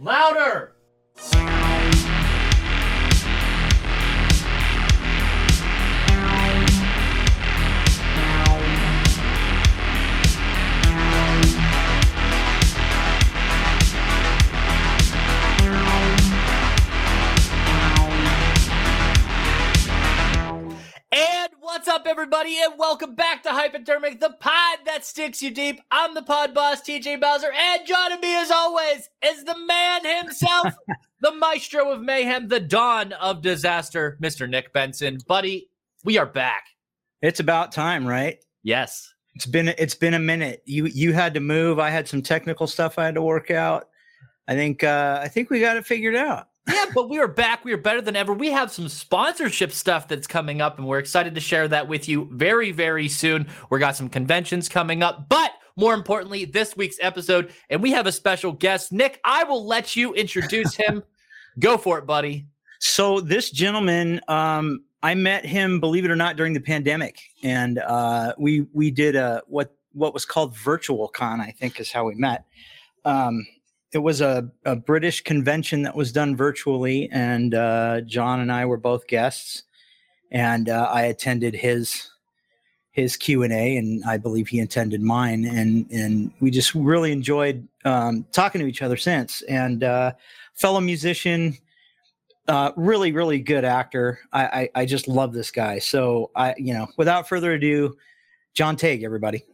Louder! Everybody, and welcome back to Hypodermic, the pod that sticks you deep. I'm the pod boss, TJ Bowser, and joining me, as always, is the man himself, the maestro of mayhem, the dawn of disaster, Mr. Nick Benson. Buddy, we are back. It's about time, right? Yes. It's been it's been a minute. You you had to move. I had some technical stuff I had to work out. I think uh, I think we got it figured out. Yeah, but we are back. We are better than ever. We have some sponsorship stuff that's coming up, and we're excited to share that with you very, very soon. We got some conventions coming up, but more importantly, this week's episode, and we have a special guest. Nick, I will let you introduce him. Go for it, buddy. So this gentleman, um, I met him, believe it or not, during the pandemic, and uh, we we did a what what was called virtual con. I think is how we met. Um, it was a, a British convention that was done virtually, and uh, John and I were both guests, and uh, I attended his his Q and A, and I believe he attended mine, and and we just really enjoyed um, talking to each other since. And uh, fellow musician, uh, really really good actor. I, I I just love this guy. So I you know without further ado, John Tague, everybody.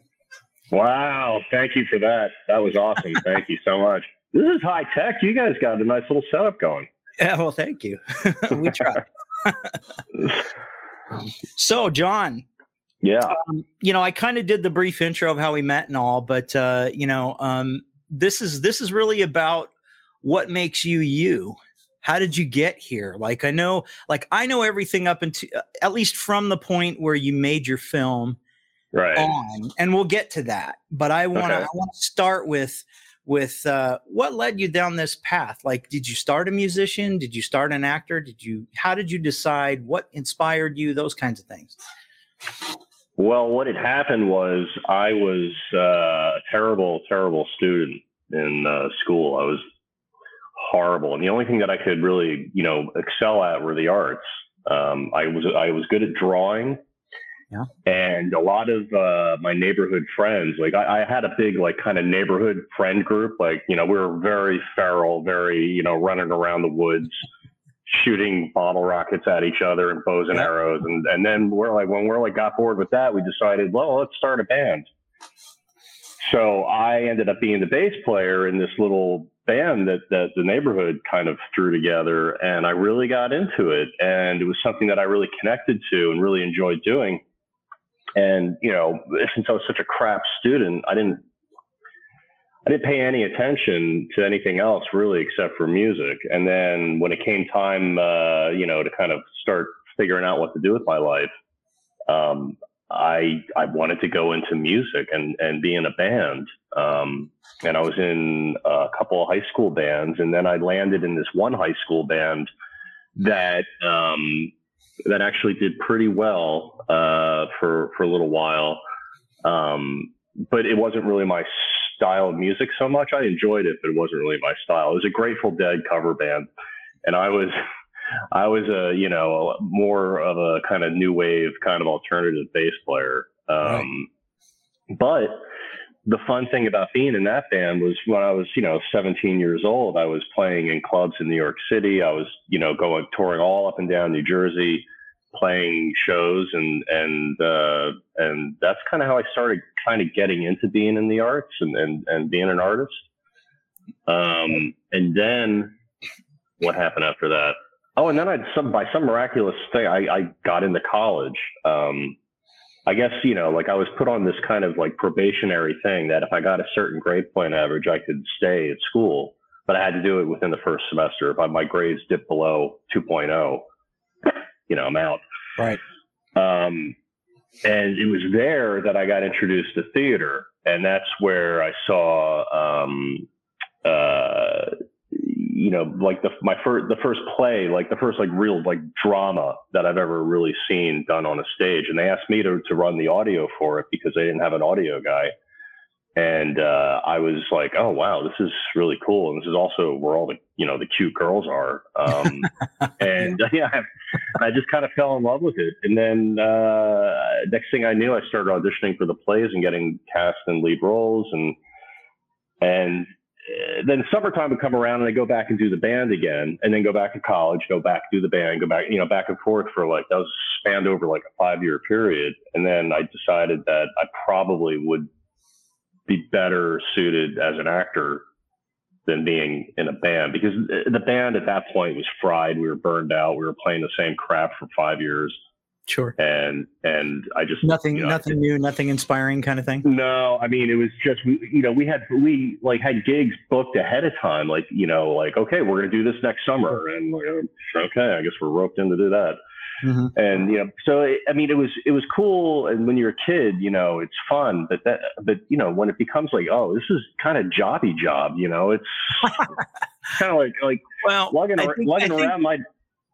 Wow. Thank you for that. That was awesome. Thank you so much. This is high tech. You guys got a nice little setup going. Yeah, well, thank you. we tried. so, John, Yeah. um, you know, I kind of did the brief intro of how we met and all, but uh, you know, um, this is this is really about what makes you you. How did you get here? Like, I know, like I know everything up into uh, at least from the point where you made your film Right. on, and we'll get to that. But I want to Okay. I want to start with with uh, what led you down this path. Like, did you start a musician? Did you start an actor? Did you? How did you decide? What inspired you? Those kinds of things. Well, what had happened was I was uh, a terrible, terrible student in uh, school. I was horrible, and the only thing that I could really, you know, excel at were the arts. Um, I was I was good at drawing. Yeah. And a lot of uh, my neighborhood friends, like I, I had a big, like, kind of neighborhood friend group. Like, you know, we were very feral, very, you know, running around the woods, shooting bottle rockets at each other and bows and Yeah. arrows. And and then we're like, when we're like got bored with that, we decided, well, let's start a band. So I ended up being the bass player in this little band that that the neighborhood kind of threw together, and I really got into it, and it was something that I really connected to and really enjoyed doing. And you know, since I was such a crap student, I didn't I didn't pay any attention to anything else really except for music. And then when it came time, uh, you know, to kind of start figuring out what to do with my life, um, I I wanted to go into music and and be in a band. Um, and I was in a couple of high school bands, and then I landed in this one high school band that um, that actually did pretty well uh, for for a little while. Um, but it wasn't really my style of music so much. I enjoyed it, but it wasn't really my style. It was a Grateful Dead cover band, and I was I was a you know more of a kind of new wave kind of alternative bass player. Um, But the fun thing about being in that band was when I was you know 17 years old, I was playing in clubs in New York City. I was you know going touring all up and down New Jersey, playing shows, and and uh, and that's kind of how I started kind of getting into being in the arts and and, and being an artist. Um, and then what happened after that? Oh, and then I some by some miraculous thing I, I got into college. Um, I guess you know, like I was put on this kind of like probationary thing that if I got a certain grade point average, I could stay at school, but I had to do it within the first semester. If I, my grades dipped below 2.0, you know, I'm out. Right. Um, and it was there that I got introduced to theater, and that's where I saw, um, uh, you know, like the my first the first play, like the first like real like drama that I've ever really seen done on a stage. And they asked me to to run the audio for it because they didn't have an audio guy. and uh, I was like, "Oh wow, this is really cool." And this is also where all the you know the cute girls are. Um, and yeah, I just kind of fell in love with it. And then uh, next thing I knew, I started auditioning for the plays and getting cast in lead roles. And and then summertime would come around, and I go back and do the band again, and then go back to college, go back do the band, go back you know back and forth for like that was spanned over like a five year period. And then I decided that I probably would be better suited as an actor than being in a band because uh, the band at that point was fried. We were burned out. We were playing the same crap for five years. Sure. And and I just nothing you know, nothing new, nothing inspiring kind of thing. No, I mean it was just you know we had we like had gigs booked ahead of time. Like you know like okay we're gonna do this next summer and okay I guess we're roped in to do that. Mm-hmm. And you know, so I mean, it was it was cool. And when you're a kid, you know, it's fun. But that, but you know, when it becomes like, oh, this is kind of jobby job. You know, it's kind of like like well, lugging, think, lugging around my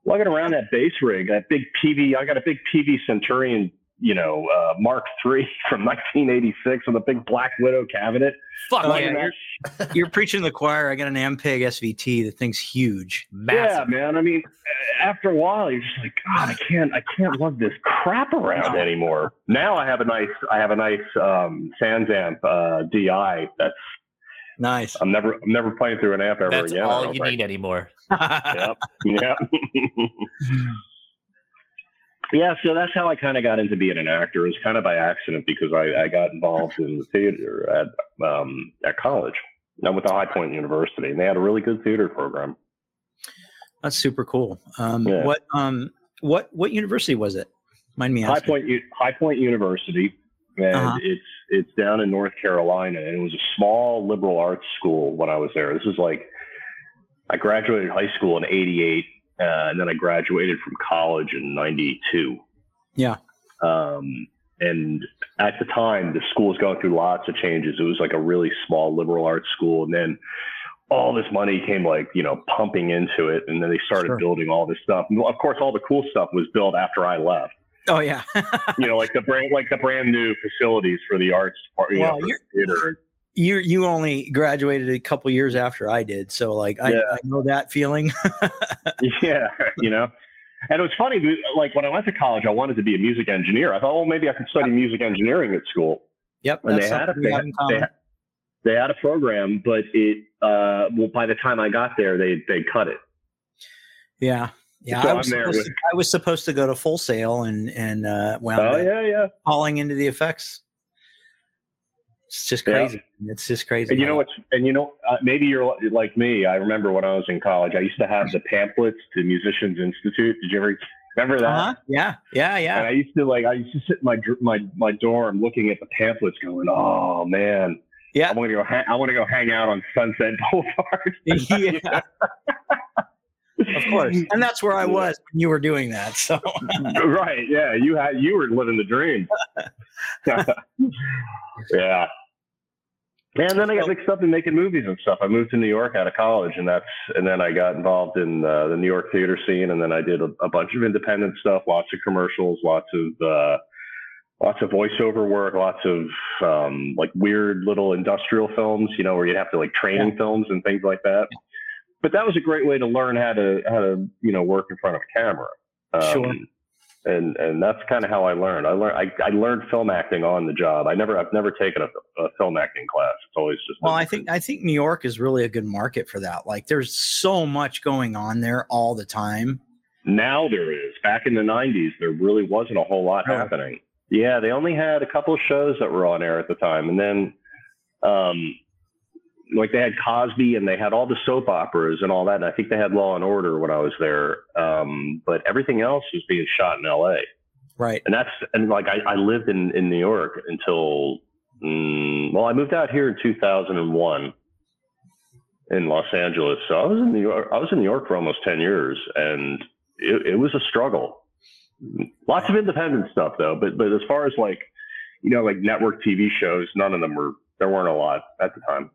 lugging around that bass rig, that big PV. I got a big Peavey Centurion you know, uh, Mark III from 1986 with a big Black Widow cabinet. Fuck yeah, you're, you're, preaching the choir. I got an Ampeg SVT. The thing's huge, massive. Yeah, man. I mean, after a while, you're just like, God, I can't, I can't lug this crap around no. anymore. Now I have a nice, I have a nice um, SansAmp uh, DI. That's nice. I'm never, I'm never playing through an amp ever That's again. all you need anymore. yep. Yep. yeah, so that's how I kind of got into being an actor. It was kind of by accident because I, I got involved in the theater at um, at college. I went to High Point University, and they had a really good theater program. That's super cool. Um, yeah. What um, what what university was it? Mind me asking. High Point High Point University, and uh-huh. it's it's down in North Carolina, and it was a small liberal arts school when I was there. This is like I graduated high school in '88 uh, and then I graduated from college in '92. Yeah. Um, and at the time, the school was going through lots of changes. It was like a really small liberal arts school, and then all this money came like you know pumping into it, and then they started sure. building all this stuff. And of course, all the cool stuff was built after I left. Oh yeah. you know, like the brand, like the brand new facilities for the arts part, you well, know, theater you you only graduated a couple years after I did, so like I, yeah. I know that feeling. yeah, you know. And it was funny, like when I went to college, I wanted to be a music engineer. I thought, well, maybe I could study music engineering at school. Yep. And they had, a, they, had, they, had, they had a program, but it uh, well by the time I got there, they they cut it. Yeah. Yeah, so I, was supposed with, to, I was supposed to go to Full Sail and and uh, wound oh yeah yeah falling into the effects it's just crazy. Yeah. It's just crazy. And you know what's and you know uh, maybe you're like me. I remember when I was in college, I used to have the pamphlets to Musicians Institute. Did you ever remember that? Uh-huh. Yeah, yeah, yeah. And I used to like I used to sit in my my my dorm looking at the pamphlets, going, "Oh man, yeah, I want to go. Ha- I want to go hang out on Sunset Boulevard." yeah. of course, and that's where I was when you were doing that. So, right, yeah, you had you were living the dream. yeah. And then I got mixed up in making movies and stuff. I moved to New York out of college, and that's and then I got involved in uh, the New York theater scene, and then I did a, a, bunch of independent stuff, lots of commercials, lots of uh, lots of voiceover work, lots of um, like weird little industrial films, you know, where you'd have to like training yeah. films and things like that. But that was a great way to learn how to how to you know work in front of a camera. Um, sure and and that's kind of how I learned. I learned I, I learned film acting on the job. I never I've never taken a, a film acting class. It's always just well. I think I think New York is really a good market for that. Like there's so much going on there all the time. Now there is. Back in the '90s, there really wasn't a whole lot oh. happening. Yeah, they only had a couple of shows that were on air at the time, and then um, like they had Cosby and they had all the soap operas and all that. And I think they had Law and Order when I was there. Um, but everything else was being shot in L.A. Right. And that's and like I, I lived in in New York until mm, well I moved out here in 2001 in Los Angeles. So I was in New York. I was in New York for almost 10 years, and it, it was a struggle. Lots of independent stuff though, but but as far as like you know like network TV shows, none of them were there weren't a lot at the time.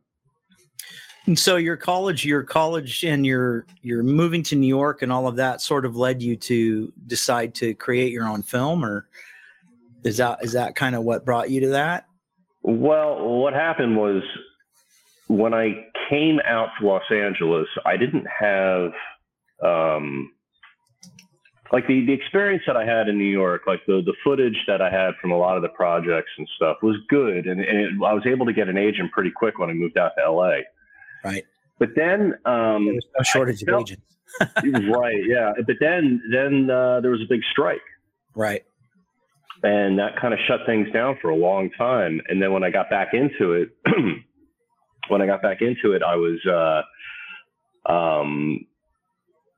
And so your college, your college, and your your moving to New York and all of that sort of led you to decide to create your own film, or is that is that kind of what brought you to that? Well, what happened was when I came out to Los Angeles, I didn't have um, like the, the experience that I had in New York, like the, the footage that I had from a lot of the projects and stuff was good. And, and it, I was able to get an agent pretty quick when I moved out to LA. Right. But then, um, There's no shortage of agents. right. Yeah. But then, then, uh, there was a big strike Right. and that kind of shut things down for a long time. And then when I got back into it, when I got back into it, I was, uh, um,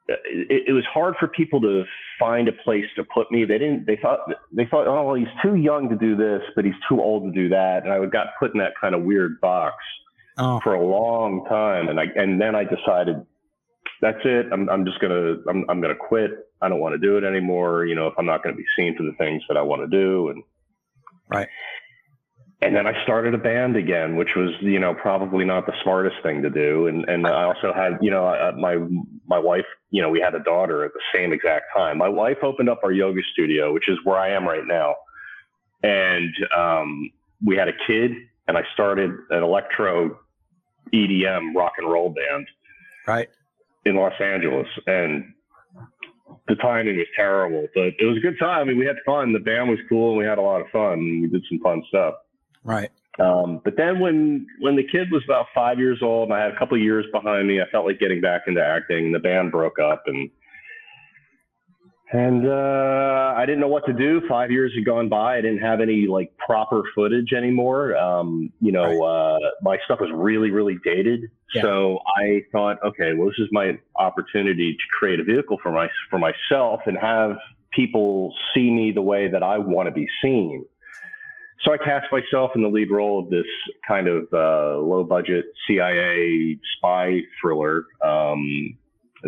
it, it was hard for people to find a place to put me. They didn't. They thought they thought, oh, well, he's too young to do this, but he's too old to do that. And I got put in that kind of weird box Oh, for a long time. And I and then I decided that's it. I'm I'm just gonna I'm I'm gonna quit. I don't want to do it anymore. You know, if I'm not going to be seen for the things that I want to do, and Right. And then I started a band again, which was you know probably not the smartest thing to do. And and I also had you know uh, my my wife. You know, we had a daughter at the same exact time. My wife opened up our yoga studio, which is where I am right now, and um, we had a kid. And I started an electro EDM rock and roll band right. in Los Angeles, and the timing was terrible, but it was a good time. I mean, we had fun. The band was cool, and we had a lot of fun. We did some fun stuff. Right. Um, but then when when the kid was about five years old, and I had a couple of years behind me, I felt like getting back into acting. The band broke up, and and uh, I didn't know what to do. Five years had gone by. I didn't have any like proper footage anymore. Um, you know, uh, my stuff was really, really dated. Yeah. So I thought, okay, well, this is my opportunity to create a vehicle for my for myself and have people see me the way that I want to be seen. So I cast myself in the lead role of this kind of uh, low budget CIA spy thriller um,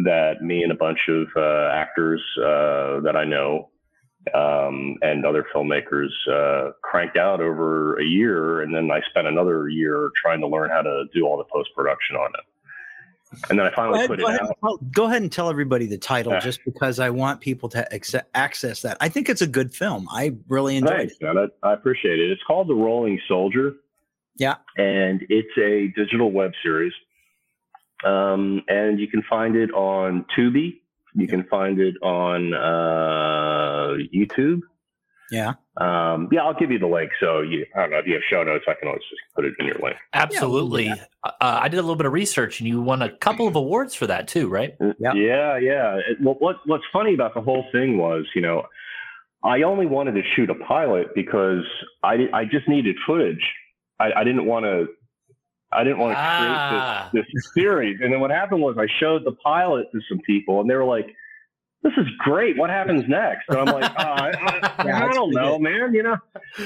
that me and a bunch of uh, actors uh, that I know um, and other filmmakers uh, cranked out over a year. And then I spent another year trying to learn how to do all the post production on it. And then I finally ahead, put it out. tell, go ahead and tell everybody the title Yeah. just because I want people to acce- access that. I think it's a good film. I really enjoyed Thanks, it. man. I, I appreciate it. It's called The Rolling Soldier. Yeah. And it's a digital web series. Um, and you can find it on Tubi. You can find it on uh, YouTube. Yeah. Um, yeah, I'll give you the link. So you, I don't know if you have show notes, I can always just put it in your link. Absolutely. Yeah, uh, I did a little bit of research, and you won a couple of awards for that too, right? Yeah. Yeah, yeah. It- What, what What's funny about the whole thing was, you know, I only wanted to shoot a pilot because I I just needed footage. I, I didn't want to. I didn't want to Ah. create this, this series. And then what happened was I showed the pilot to some people, and they were like, "This is great. What happens next?" And I'm like, uh, I, I, Yeah, I don't know, man. You know.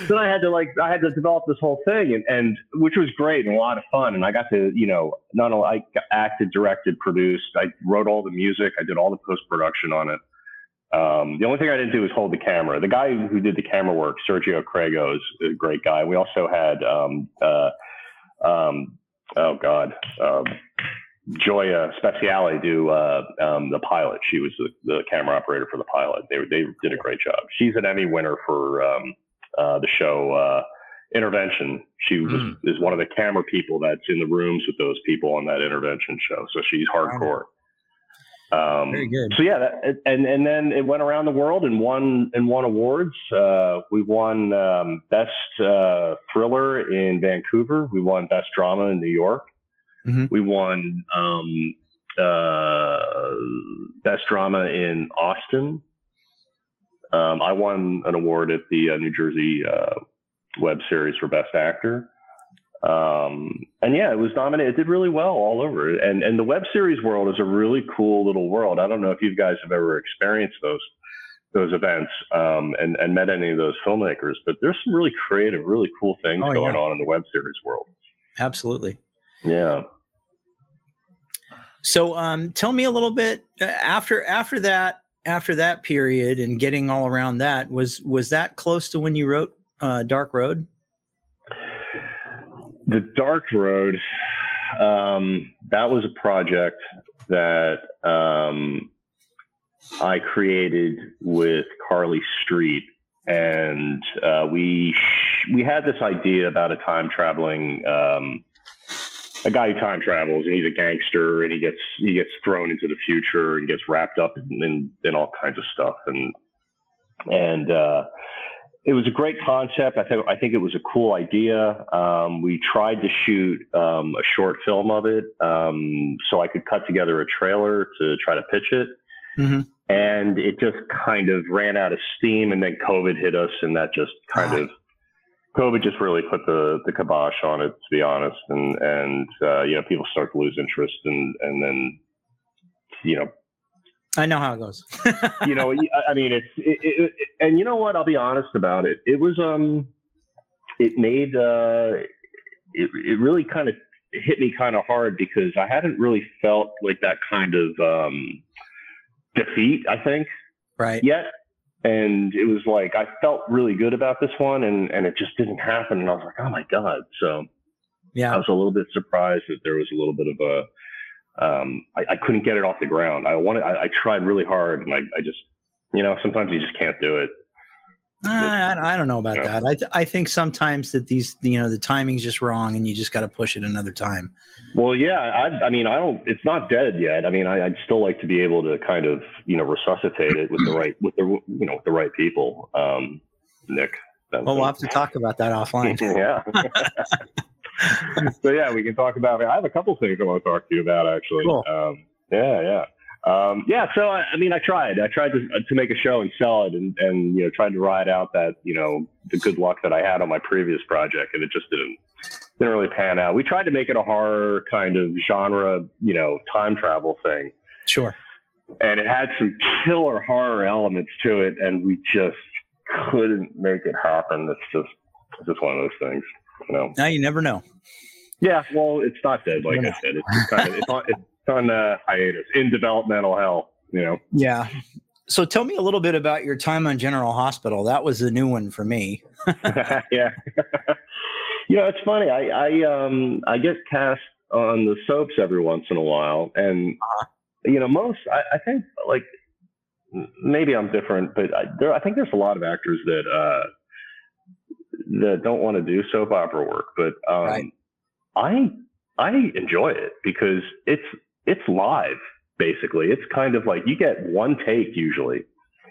Then I had to like I had to develop this whole thing, and, and which was great and a lot of fun. And I got to you know not only I acted, directed, produced. I wrote all the music. I did all the post production on it. Um, the only thing I didn't do was hold the camera. The guy who did the camera work, Sergio Crago, is a great guy. We also had um, uh, um, oh god, um, Joya Speciale do uh, um, the pilot. She was the, the camera operator for the pilot. They they did a great job. She's an Emmy winner for um, uh, the show uh, Intervention. She was Mm. is one of the camera people that's in the rooms with those people on that Intervention show. So she's hardcore. Um, Very good. So yeah, that, and and then it went around the world and won and won awards. Uh, we won um, best uh, thriller in Vancouver. We won best drama in New York. Mhm. We won um, uh, best drama in Austin. Um, I won an award at the uh, New Jersey uh, web series for best actor. Um, and yeah, it was nominated. It did really well all over. And and the web series world is a really cool little world. I don't know if you guys have ever experienced those those events um, and and met any of those filmmakers, but there's some really creative, really cool things Oh, going yeah. on in the web series world. Absolutely. Yeah. So, um, tell me a little bit uh, after after that after that period and getting all around that was was that close to when you wrote uh, Dark Road? The Dark Road, um, that was a project that um, I created with Carly Street, and uh, we sh- we had this idea about a time traveling um, a guy who time travels and he's a gangster and he gets he gets thrown into the future and gets wrapped up in in, in all kinds of stuff. And and uh, it was a great concept. I think I think it was a cool idea. Um, we tried to shoot um, a short film of it, um, so I could cut together a trailer to try to pitch it, mm-hmm. and it just kind of ran out of steam. And then COVID hit us, and that just kind Ah. of COVID just really put the the kibosh on it, to be honest. And and uh, you know people start to lose interest, and and then you know I know how it goes. you know, I- I mean, it's it, it, it- and you know what? I'll be honest about it. It was um, it made uh, it it really kind of hit me kind of hard because I hadn't really felt like that kind of um defeat. I think right. yet, and it was like I felt really good about this one, and and it just didn't happen, and I was like, oh my god. So yeah, I was a little bit surprised that there was a little bit of a. Um, I, I couldn't get it off the ground. I wanted. I, I tried really hard, and I, I just, you know, sometimes you just can't do it. I, I don't know about that. I th- I think sometimes that these you know the timing's just wrong and you just got to push it another time. Well, yeah. I, I mean, I don't. It's not dead yet. I mean, I, I'd still like to be able to kind of, you know, resuscitate it with the right, with the, you know, with the right people. Um, Nick. Well, we'll have to talk about that offline. yeah. so yeah, we can talk about. I have a couple things I want to talk to you about actually. Cool. Um, yeah, yeah, um, yeah. So I, I mean, I tried. I tried to to make a show and sell it, and and you know, tried to ride out that you know the good luck that I had on my previous project, and it just didn't didn't really pan out. We tried to make it a horror kind of genre, you know, time travel thing, Sure. and it had some killer horror elements to it, and we just couldn't make it happen. It's just it's just one of those things, you know. Now you never know. Yeah, well, it's not dead, like I said. It's just kind of it's on it's on uh, hiatus in developmental hell. You know. Yeah. So tell me a little bit about your time on General Hospital. That was the new one for me. yeah. you know, it's funny. I I um I get cast on the soaps every once in a while, and Uh-huh. you know, most I, I think like maybe I'm different, but I, there I think there's a lot of actors that uh that don't want to do soap opera work, but um Right. I I enjoy it because it's it's live basically. It's kind of like you get one take usually.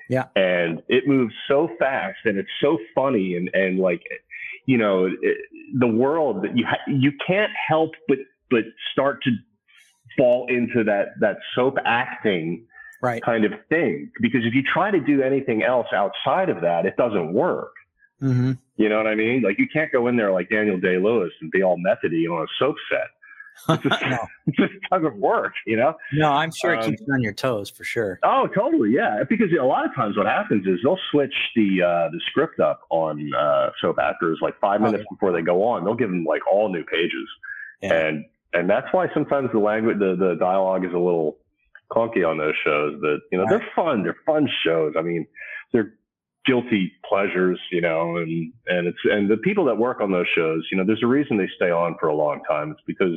Yeah. And it moves so fast and it's so funny and and like you know it, the world that you ha- you can't help but but start to fall into that that soap acting Right. kind of thing because if you try to do anything else outside of that it doesn't work. hmm You know what I mean? Like you can't go in there like Daniel Day Lewis and be all methody on a soap set. It just, no, it just doesn't work, you know? no, I'm sure it Um, keeps you on your toes for sure. Oh, totally, yeah. Because a lot of times what happens is they'll switch the uh, the script up on uh, soap actors like five minutes before they go on. They'll give them like all new pages, Yeah. and and that's why sometimes the language, the the dialogue is a little clunky on those shows. But you know, Right. they're fun. They're fun shows. I mean, they're guilty pleasures, you know, and and it's and the people that work on those shows, you know, there's a reason they stay on for a long time. It's because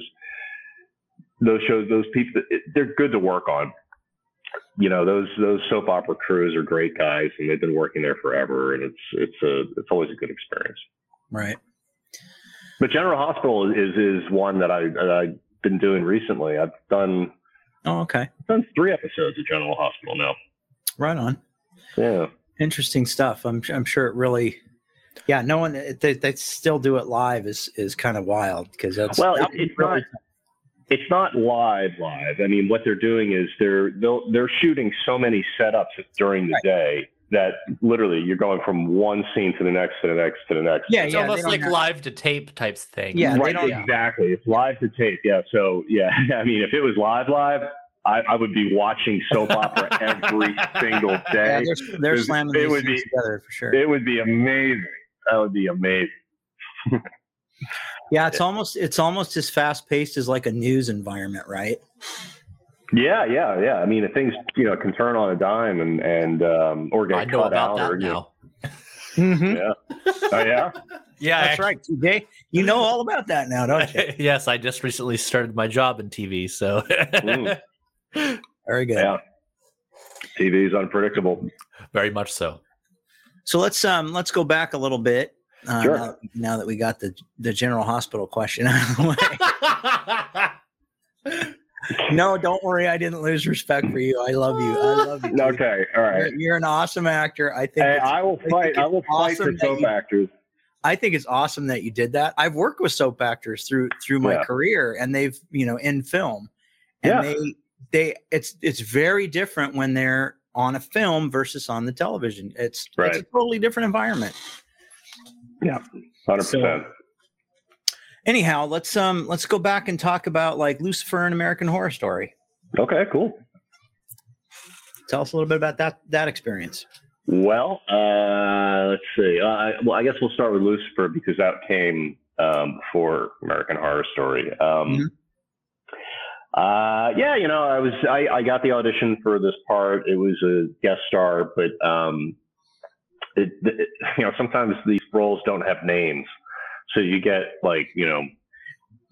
those shows, those people, they're good to work on. You know, those those soap opera crews are great guys, and they've been working there forever, and it's it's a it's always a good experience. Right. But General Hospital is is one that I that I've been doing recently. I've done Oh, okay. done three episodes of General Hospital now. Right on. Yeah. Interesting stuff. I'm I'm sure it really. Yeah, no one they, they still do it live is is kind of wild because that's Well, that it- was it's not- It's not live live. I mean, what they're doing is they're they'll, they're shooting so many setups during the Right. day that literally you're going from one scene to the next to the next to the next. Yeah, It's yeah, almost like have- live to tape types thing. Yeah, they right. don't- exactly. It's live to tape. Yeah. So yeah, I mean, if it was live live, I, I would be watching soap opera every single Yeah, day. they're, they're slamming it these would be- together for sure. It would be amazing. That would be amazing. yeah, it's almost it's almost as fast paced as like a news environment, right? Yeah, yeah, yeah. I mean, if things you know can turn on a dime and and um, or get I know cut about out, or that you know, now. Mm-hmm. yeah. Oh yeah. Yeah, That's right, TJ. You know all about that now, don't you? yes, I just recently started my job in TV, so Mm. Very good. Yeah. TV is unpredictable. very much so. So let's um let's go back a little bit. Uh, Sure. now, now that we got the the general hospital question out of the way. no, don't worry. I didn't lose respect for you. I love you. I love you. Okay, all right. You're, you're an awesome actor. I think. Hey, I will fight. it's I will fight awesome for soap you- actors. I think it's awesome that you did that. I've worked with soap actors through through my Yeah. career, and they've you know in film, and Yeah. they they it's it's very different when they're on a film versus on the television. It's it's a totally different environment. Yeah, Hundred So- percent. Anyhow, let's um let's go back and talk about like Lucifer and American Horror Story. Okay, cool. Tell us a little bit about that that experience. Well, uh, let's see. Uh, I, well, I guess we'll start with Lucifer because that came um, before American Horror Story. Um, Mhm. Uh, yeah, you know, I was I, I got the audition for this part. It was a guest star, but um, it, it you know sometimes these roles don't have names, so you get like you know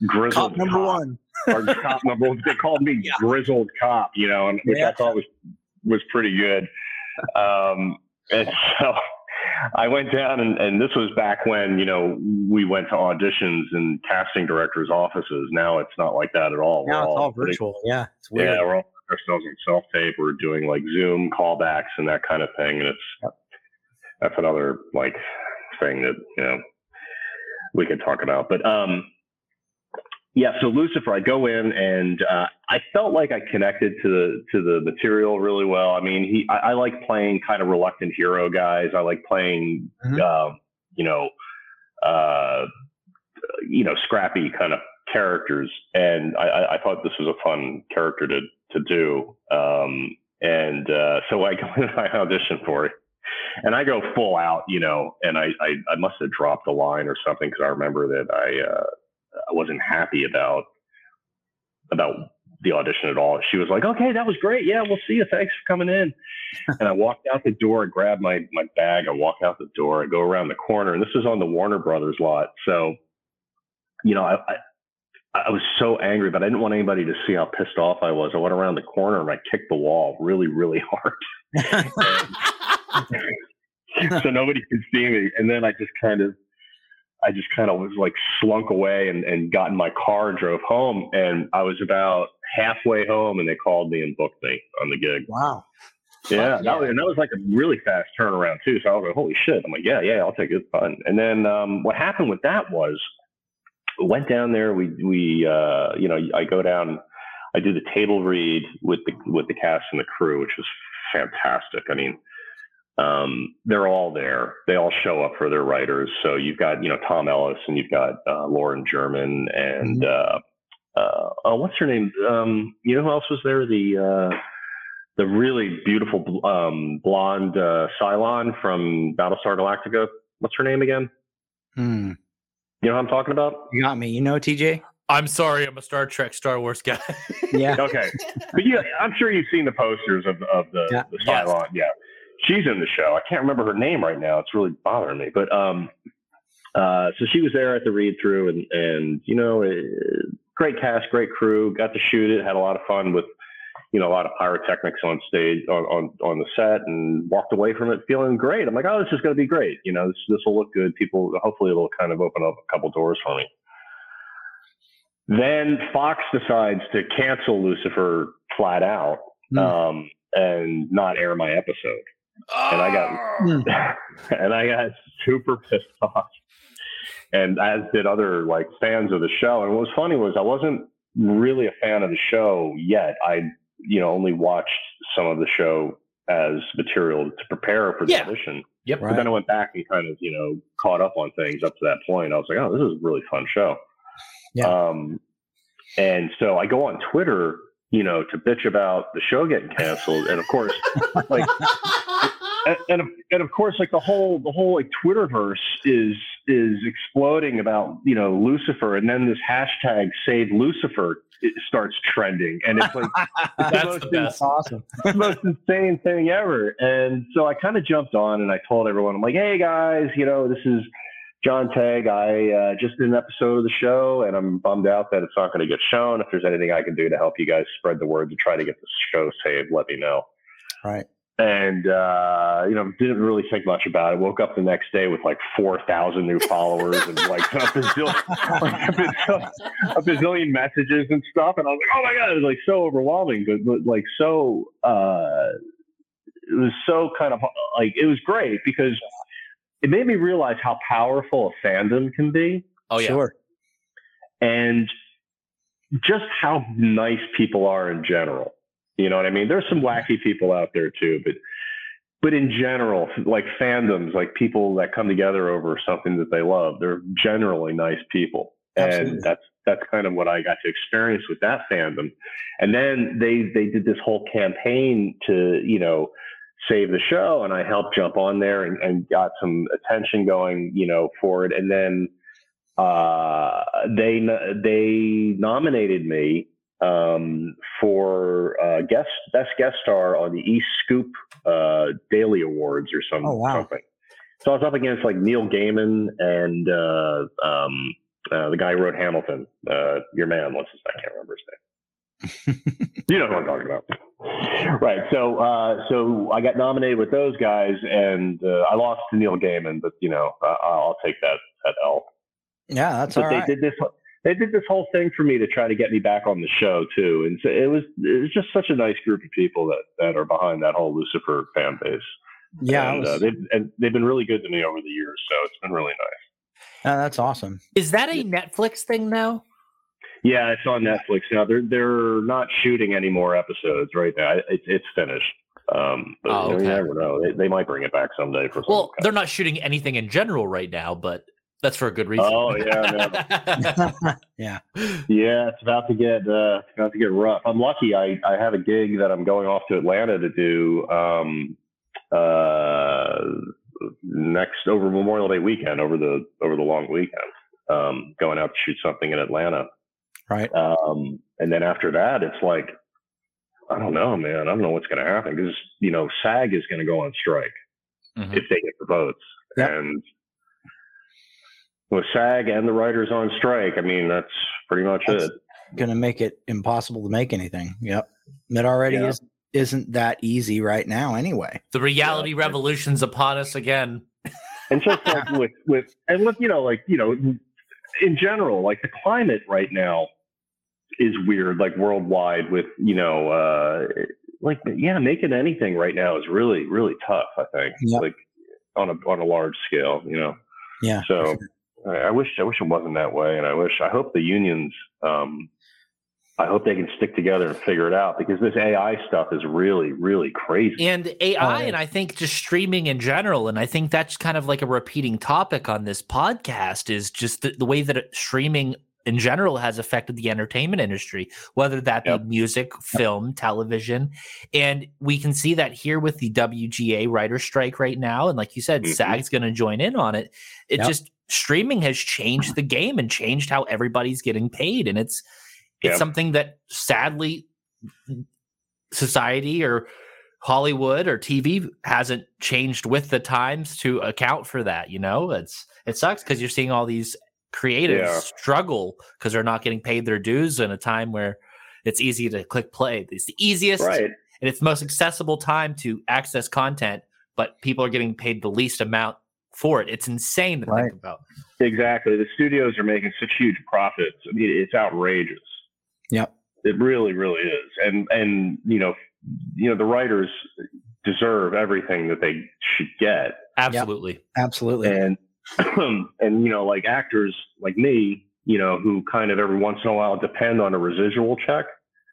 grizzled Cop number cop one. or cop number one. They called me Yeah. grizzled cop, you know, and, which Yeah. I thought was was pretty good. Um, and so I went down, and, and this was back when you know we went to auditions in casting directors' offices. Now it's not like that at all. We're it's all putting- virtual. Yeah, it's weird. Yeah, we're all ourselves on self tape. We're doing like Zoom callbacks and that kind of thing, and it's Yep. that's another like thing that you know we could talk about. But um, yeah, so Lucifer, I go in and uh, I felt like I connected to the to the material really well. I mean, he I, I like playing kind of reluctant hero guys. I like playing, Mhm. uh, you know, uh, you know, scrappy kind of characters, and I, I, I thought this was a fun character to to do. Um, and uh, so I go in and I audition for it, and I go full out, you know, and I I, I must have dropped a line or something because I remember that I uh, I wasn't happy about about the audition at all. She was like, "Okay, that was great. Yeah, we'll see you. Thanks for coming in." and I walked out the door. I grabbed my my bag. I walk out the door. I go around the corner, and this is on the Warner Brothers lot. So, you know, I. I I was so angry, but I didn't want anybody to see how pissed off I was. I went around the corner and I kicked the wall really, really hard. so nobody could see me. And then I just kind of, I just kind of was like slunk away and, and got in my car and drove home. And I was about halfway home and they called me and booked me on the gig. wow. Yeah, Fuck That was, and that was like a really fast turnaround too. So I was like, "Holy shit!" I'm like, "Yeah, yeah, I'll take it. Fun." And then um, what happened with that was, we went down there. We we uh, you know I go down. I do the table read with the with the cast and the crew, which was fantastic. I mean, um, they're all there. They all show up for their writers. So you've got you know Tom Ellis and you've got uh, Lauren German and uh, uh, oh, what's her name? Um, you know who else was there? The uh, the really beautiful um, blonde uh, Cylon from Battlestar Galactica. What's her name again? Hmm. You know what I'm talking about? You got me. You know, TJ. I'm sorry, I'm a Star Trek, Star Wars guy. Yeah. Okay, but you, I'm sure you've seen the posters of of the, Yeah. the Yes. Cylon. Yeah, she's in the show. I can't remember her name right now. It's really bothering me. But um, uh, so she was there at the read through, and and you know, uh, great cast, great crew. Got to shoot it. Had a lot of fun with you know a lot of pyrotechnics on stage on on on the set, and walked away from it feeling great. I'm like, oh, this is going to be great. You know, this this will look good. People, hopefully, it'll kind of open up a couple doors for me. Then Fox decides to cancel Lucifer flat out Hmm. um, and not air my episode. And I got- Hmm. and I got super pissed off. And as did other like fans of the show. And what was funny was I wasn't really a fan of the show yet. I, you know, only watched some of the show as material to prepare for the Yeah. audition. Yep. But then I went back and kind of, you know, caught up on things up to that point. I was like, oh, this is a really fun show. Yeah. Um, and so I go on Twitter, you know, to bitch about the show getting canceled. And of course, like, and, and, of, and of course, like the whole, the whole like Twitterverse is, is exploding about, you know, Lucifer. And then this hashtag save Lucifer it starts trending. And it's like, it's That's most the best. Awesome. the most insane thing ever. And so I kind of jumped on and I told everyone, I'm like, hey guys, you know, this is John Tague, I uh, just did an episode of the show and I'm bummed out that it's not going to get shown. If there's anything I can do to help you guys spread the word to try to get the show saved, let me know. Right. and uh, you know didn't really think much about it. Woke up the next day with like four thousand new followers and like a bazillion, like a, bazillion, a bazillion messages and stuff, and I was like, oh my god, it was like so overwhelming, but, but like so uh, it was so kind of like it was great because it made me realize how powerful a fandom can be. Oh yeah. Sure. and just how nice people are in general. You know what I mean? There's some mm-hmm. wacky people out there too, but but in general, like fandoms, like people that come together over something that they love, they're generally nice people. Absolutely. And that's that's kind of what I got to experience with that fandom. And then they they did this whole campaign to, you know, save the show and I helped jump on there and, and got some attention going, you know, for it. And then uh, they they nominated me um, for uh, guest best guest star on the East Scoop uh, Daily Awards or some, Oh, wow. something. So I was up against like Neil Gaiman and uh, um, uh, the guy who wrote Hamilton, uh, your man. What's his? I can't remember his name. You know who I'm talking about, right? So, uh, so I got nominated with those guys, and uh, I lost to Neil Gaiman, but you know, uh, I'll take that that L. Yeah, that's But all they right. did this. They did this whole thing for me to try to get me back on the show too, and so it was it was just such a nice group of people that that are behind that whole Lucifer fan base. Yeah, and, was- uh, they've and they've been really good to me over the years, so it's been really nice. yeah, that's awesome. Is that a Netflix thing now? Yeah, it's on Netflix now. They're they're not shooting any more episodes right now. It's it's finished. Um, but Oh, you never know. They, they might bring it back someday for some. Well, they're not shooting anything in general right now, but that's for a good reason. Oh, yeah, yeah. Yeah, it's about to get uh, it's about to get rough. I'm lucky. I, I have a gig that I'm going off to Atlanta to do um, uh, next over Memorial Day weekend, over the over the long weekend. Um, going out to shoot something in Atlanta, Right. um, and then after that, it's like I don't know, man. I don't know what's going to happen because you know SAG is going to go on strike Mhm. if they get the votes, Yep. and with SAG and the writers on strike, I mean that's pretty much That's- it. Going to make it impossible to make anything. Yep. It already Yeah. is, isn't that easy right now, anyway. The reality revolution's upon us again. and just like with with and with you know like you know in general like the climate right now is weird like worldwide with you know uh like yeah making anything right now is really really tough i think Yep. like on a on a large scale you know Yeah. so I, I wish i wish it wasn't that way and i wish i hope the unions um I hope they can stick together and figure it out because this AI stuff is really, really crazy. and AI, Oh, and I think just streaming in general. And I think that's kind of like a repeating topic on this podcast is just the, the way that it, streaming in general has affected the entertainment industry, whether that be Yep. music, film, television. And we can see that here with the WGA writer strike right now. And like you said, Mhm. SAG's going to join in on it. It Yep. just streaming has changed the game and changed how everybody's getting paid. And it's, it's Yep. something that sadly society or Hollywood or TV hasn't changed with the times to account for that. You know, it's it sucks because you're seeing all these creatives Yeah. struggle because they're not getting paid their dues in a time where it's easy to click play. It's the easiest Right. and it's the most accessible time to access content, but people are getting paid the least amount for it. It's insane to Right. think about. Exactly. The studios are making such huge profits. I mean, it's outrageous. Yep. It really, really is. And and you know, you know, the writers deserve everything that they should get. Absolutely. Absolutely. And and you know, like actors like me, you know, who kind of every once in a while depend on a residual check.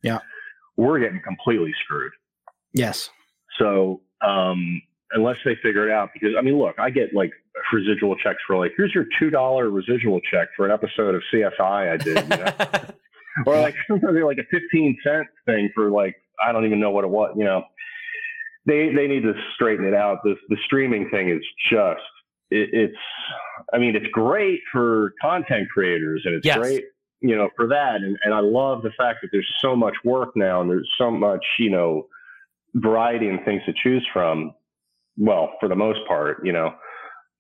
Yeah. We're getting completely screwed. yes. So um, unless they figure it out, because I mean, look, I get like residual checks for like, here's your two dollar residual check for an episode of CSI I did, you know? or like sometimes they're like a fifteen cent thing for like I don't even know what it was, you know. They they need to straighten it out. This the streaming thing is just it, it's I mean it's great for content creators and it's Yes. great you know for that and, and I love the fact that there's so much work now and there's so much you know variety and things to choose from. Well, for the most part, you know.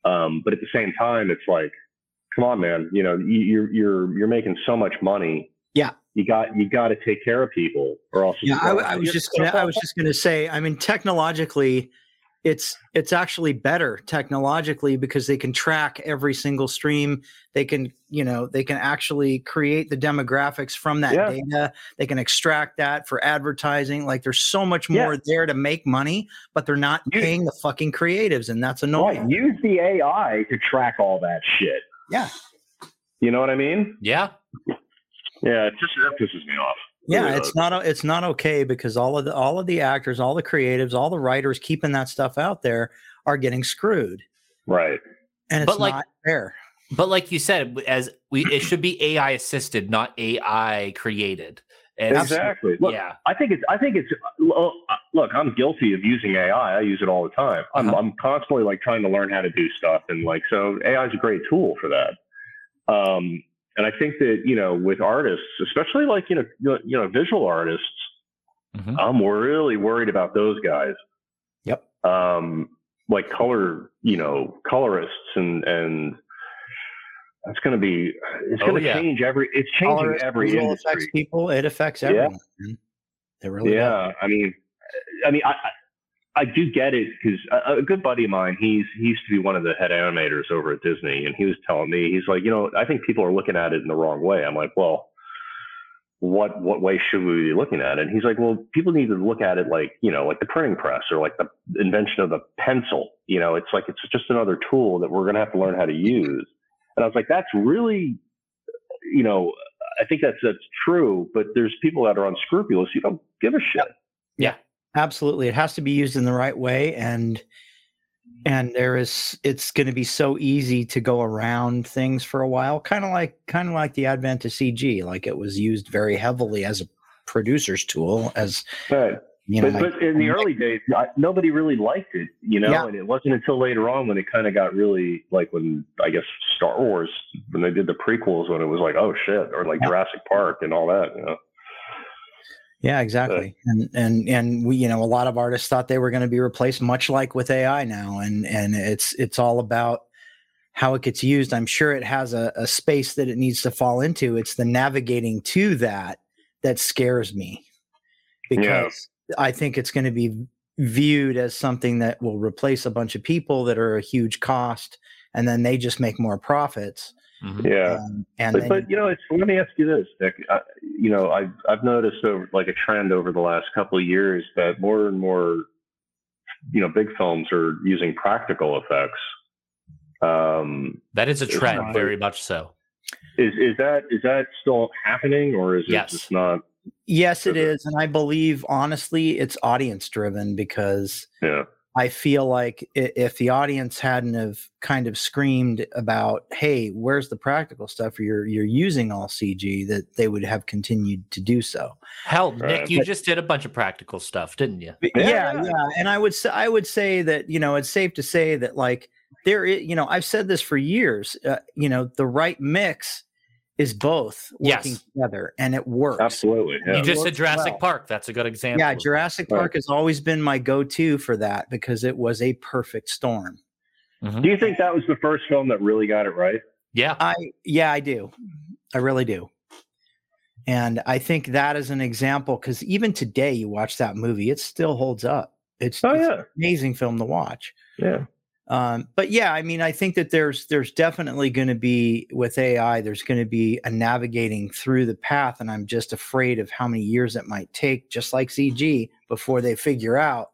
Um, but at the same time, it's like, come on, man. You know, you, you're you're you're making so much money. Yeah. you got you got to take care of people, or else. Yeah, I, I was just gonna, I was just going to say. I mean, technologically, it's it's actually better technologically because they can track every single stream. They can you know they can actually create the demographics from that yeah. data. They can extract that for advertising. Like there's so much more yeah. there to make money but they're not use, paying the fucking creatives and that's annoying. Right. use the ai to track all that shit. Yeah. You know what i mean? Yeah. Yeah it just that pisses me off yeah it's not it's not okay because all of the all of the actors all the creatives all the writers keeping that stuff out there are getting screwed right and it's but like, not fair but like you said as we it should be ai assisted not ai created and exactly. Look, yeah. I think it's. I think it's. Look, I'm guilty of using AI. I use it all the time. I'm. Uh-huh. I'm constantly like trying to learn how to do stuff, and like so, AI is a great tool for that. Um, and I think that you know, with artists, especially like you know, you know, visual artists, mm-hmm. I'm really worried about those guys. Yep. Um, like color, you know, colorists and and that's going to be it's going to oh, yeah. change every it's changing Colorist, every industry. affects people it affects everyone yeah, it really yeah does. i mean i mean i I do get it because a, a, good buddy of mine, he's he used to be one of the head animators over at Disney, and he was telling me, he's like, you know, I think people are looking at it in the wrong way. I'm like, well, what what way should we be looking at it? And he's like, well, people need to look at it like, you know, like the printing press or like the invention of the pencil. You know, it's like it's just another tool that we're going to have to learn how to use. And I was like, that's really, you know, I think that's that's true. But there's people that are unscrupulous. You don't give a shit. Yeah. Absolutely. It has to be used in the right way and and there is it's going to be so easy to go around things for a while kind of like kind of like the advent of cg like it was used very heavily as a producer's tool as right. you know but, but in the early days I, nobody really liked it you know yeah. and it wasn't until later on when it kind of got really like when i guess star wars when they did the prequels when it was like oh shit or like yeah. jurassic park and all that you know yeah, exactly. and and and we, you know, a lot of artists thought they were going to be replaced, much like with AI now. And and it's it's all about how it gets used. I'm sure it has a, a space that it needs to fall into. It's the navigating to that that scares me because yeah. I think it's going to be viewed as something that will replace a bunch of people that are a huge cost, and then they just make more profits Mm-hmm. Yeah, um, and but, then, but, you know, it's, let me ask you this, Nick. I, you know, I've I've noticed over like a trend over the last couple of years that more and more, you know, big films are using practical effects. Um, that is a trend, very much so. Is is that is that still happening, or is yes. it just not? Yes, it is, and I believe honestly, it's audience driven because yeah I feel like if the audience hadn't have kind of screamed about, "Hey, where's the practical stuff? You're you're using all CG," that they would have continued to do so. Hell, Nick, you but, just did a bunch of practical stuff, didn't you? Yeah, yeah, and I would say I would say that you know it's safe to say that like there, is, you know, I've said this for years. Uh, you know, the right mix is both working yes. together and it works. Absolutely. Yeah. You just said Jurassic well. Park. That's a good example. Yeah, Jurassic Park has always been my go-to for that because it was a perfect storm. Mm-hmm. Do you think that was the first film that really got it right? Yeah. I yeah, I do. I really do. And I think that is an example because even today you watch that movie, it still holds up. It's, oh, it's yeah. amazing film to watch. Yeah. Um, but yeah, I mean, I think that there's there's definitely going to be with AI, there's going to be a navigating through the path, and I'm just afraid of how many years it might take, just like CG, before they figure out,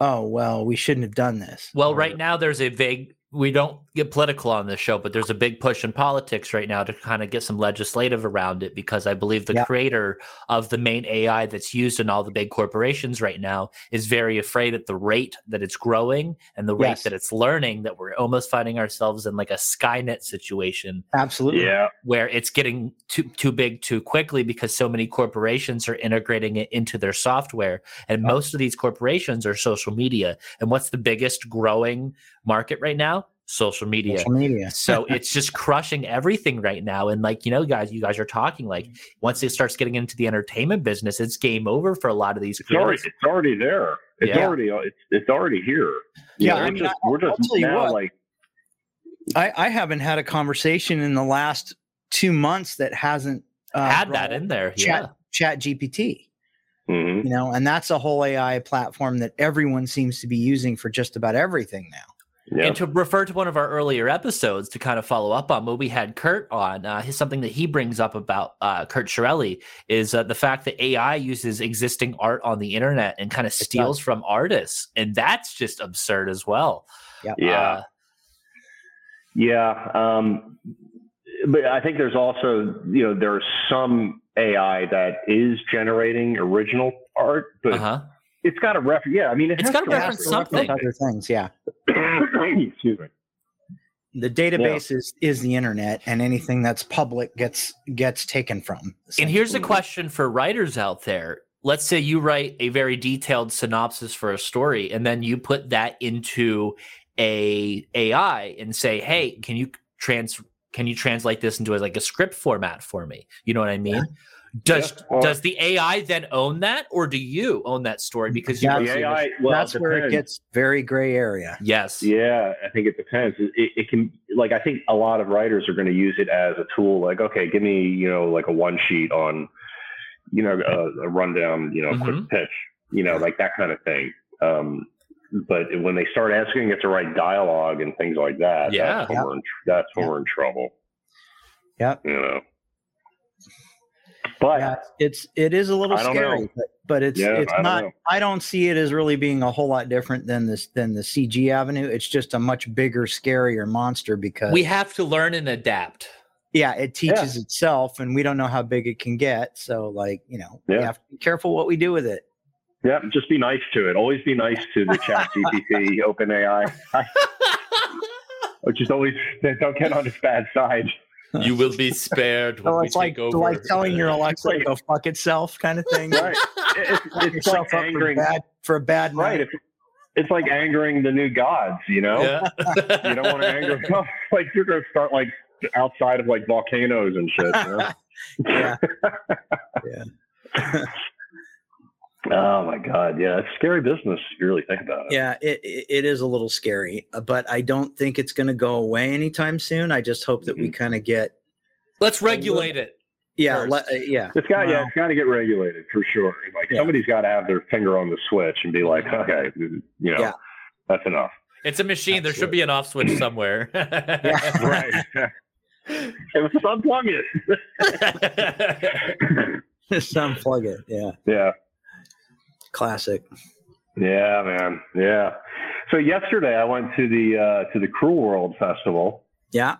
oh well, we shouldn't have done this. Well, or, right now there's a vague we don't get political on this show, but there's a big push in politics right now to kind of get some legislative around it because I believe the creator of the main AI that's used in all the big corporations right now is very afraid at the rate that it's growing and the rate yes. that it's learning that we're almost finding ourselves in like a Skynet situation. Absolutely. Yeah. Where it's getting too too big too quickly because so many corporations are integrating it into their software. And most of these corporations are social media. And what's the biggest growing market right now? Social media. Social media. so it's just crushing everything right now. And like, you know, guys, you guys are talking like once it starts getting into the entertainment business, it's game over for a lot of these. It's already, it's already there. It's yeah. already, it's, it's already here. You yeah. Know, I mean, just, I, we're just now what, like, I, I haven't had a conversation in the last two months that hasn't uh, Had that in there. Yeah. Chat Chat GPT. Mhm. You know, and that's a whole AI platform that everyone seems to be using for just about everything now. Yeah. And to refer to one of our earlier episodes to kind of follow up on when we had Kurt on, uh, his, something that he brings up about uh, Kurt Shirelli is uh, the fact that AI uses existing art on the internet and kind of steals from artists. And that's just absurd as well. Yep. Yeah. Uh, Yeah. Um, but I think there's also, you know, there's some AI that is generating original art, but uh-huh. It's got a reference. Yeah. I mean, it It's has gotta to reference reference something. Other things, yeah. Excuse me. The database is is the internet, and anything that's public gets gets taken from. And here's a question for writers out there. Let's say you write a very detailed synopsis for a story, and then you put that into a AI and say, "Hey, can you trans can you translate this into a, like a script format for me?" You know what I mean? Does Yeah, or- does the AI then own that, or do you own that story because you The the AI, well, that's it where it gets very gray area. Yes. Yeah, I think it depends. It, it, it can, like, I think a lot of writers are going to use it as a tool. Like, okay, give me, you know, like a one sheet on, you know, a, a rundown, you know, Mhm. quick pitch, you know, like that kind of thing. Um, but when they start asking it to write dialogue and things like that, Yeah. that's when, we're, in, that's when Yeah. we're in trouble. Yep. You know. But Yeah, it's it is a little I scary, but but it's Yeah, it's I don't I don't see it as really being a whole lot different than this than the CG Avenue. It's just a much bigger, scarier monster because We have to learn and adapt. yeah, it teaches itself, and we don't know how big it can get. So like you know, we have to be careful what we do with it. yeah, just be nice to it. Always be nice to the Chat GPT, OpenAI. Or just always don't get on its bad side. You will be spared when So we it's like take over. like telling your Alexa to go fuck itself kind of thing. Right. It's, Set it's like up for angering. bad for a bad Right. night. It's, it's like angering the new gods, you know? Yeah. You don't want to anger them. Like you're going to start like outside of like volcanoes and shit. You know? Yeah. Oh my God. Yeah. It's scary business if you really think about it. Yeah, it, it it is a little scary, uh, but I don't think it's going to go away anytime soon. I just hope that we kind of get Let's regulate it. yeah, First. le- uh, yeah. It's got, yeah, it's got to get regulated for sure. Like Yeah. somebody's got to have their finger on the switch and be like, okay, you know, Yeah. that's enough. It's a machine. There should be an off switch somewhere. Right. and let's unplug it. Just unplug it. Yeah, yeah. Classic. Yeah, man. Yeah. So yesterday I went to the uh, to the Cruel World Festival Yeah,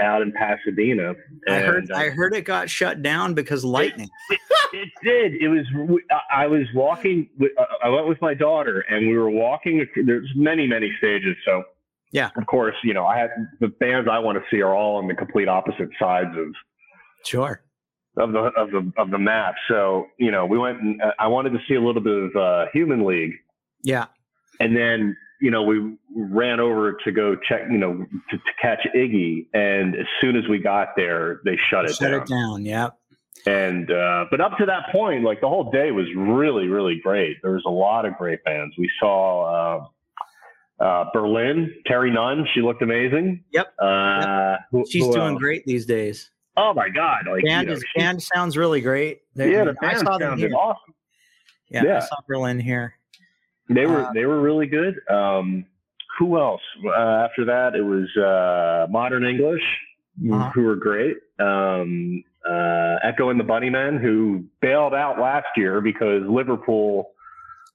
out in Pasadena. I heard uh, I heard it got shut down because lightning. it did. It was. I was walking. with- uh, I went with my daughter, and we were walking. There's many, many stages. So Yeah. of course, you know, I had the bands I want to see are all on the complete opposite sides of Sure. Of the of the of the map. So you know, we went. and uh, I wanted to see a little bit of uh, Human League. Yeah. and then you know we ran over to go check you know to, to catch iggy and as soon as we got there they shut it down. Shut down it down. Yeah. and uh, but up to that point like the whole day was really really great there was a lot of great bands we saw uh, uh, berlin terri nunn she looked amazing Yep. uh who- She's who doing else? great these days. Oh my god like Band you know, she- band sounds really great. They- yeah I the mean, I band saw them here. awesome Yeah, I saw Berlin here. They were Uh, they were really good. Um, who else? Uh, after that, it was uh, Modern English, Uh-huh. who were great. Um, uh, Echo and the Bunnymen, who bailed out last year because Liverpool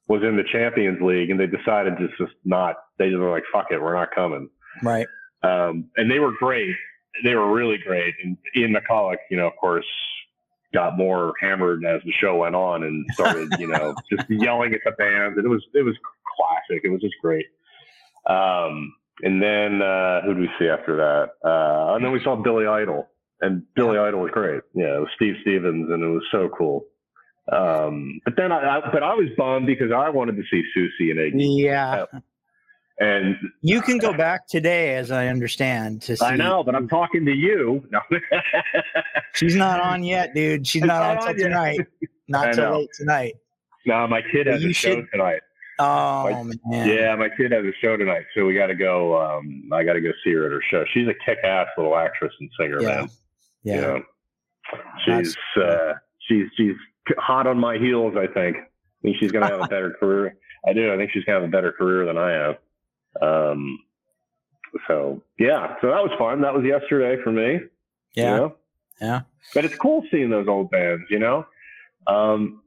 was in the Champions League, and they decided to just not. They just were like, "Fuck it, we're not coming." Right. Um, and they were great. They were really great. And Ian McCulloch, you know, of course, got more hammered as the show went on and started, you know, just yelling at the band. And it was it was classic. It was just great. Um, and then uh, who did we see after that? Uh, and then we saw Billy Idol, and Billy Idol was great. Yeah, it was Steve Stevens, and it was so cool. Um, but then I, I, but I was bummed because I wanted to see Siouxsie and Iggy, Yeah. And You can go back today, as I understand, to see. I know, but I'm talking to you. No. She's not on yet, dude. She's not not on on till tonight. Not till late tonight. no, my kid has You a show should- tonight. Oh man. Yeah, my kid has a show tonight, so we got to go. Um, I got to go see her at her show. She's a kick-ass little actress and singer, Yeah. man. Yeah. You know? she's uh, she's she's hot on my heels. I think. I think she's gonna have a better career. I do. I think she's gonna have a better career than I have. Um, so yeah, so that was fun. That was yesterday for me. Yeah. You know? Yeah. But it's cool seeing those old bands, you know. Um,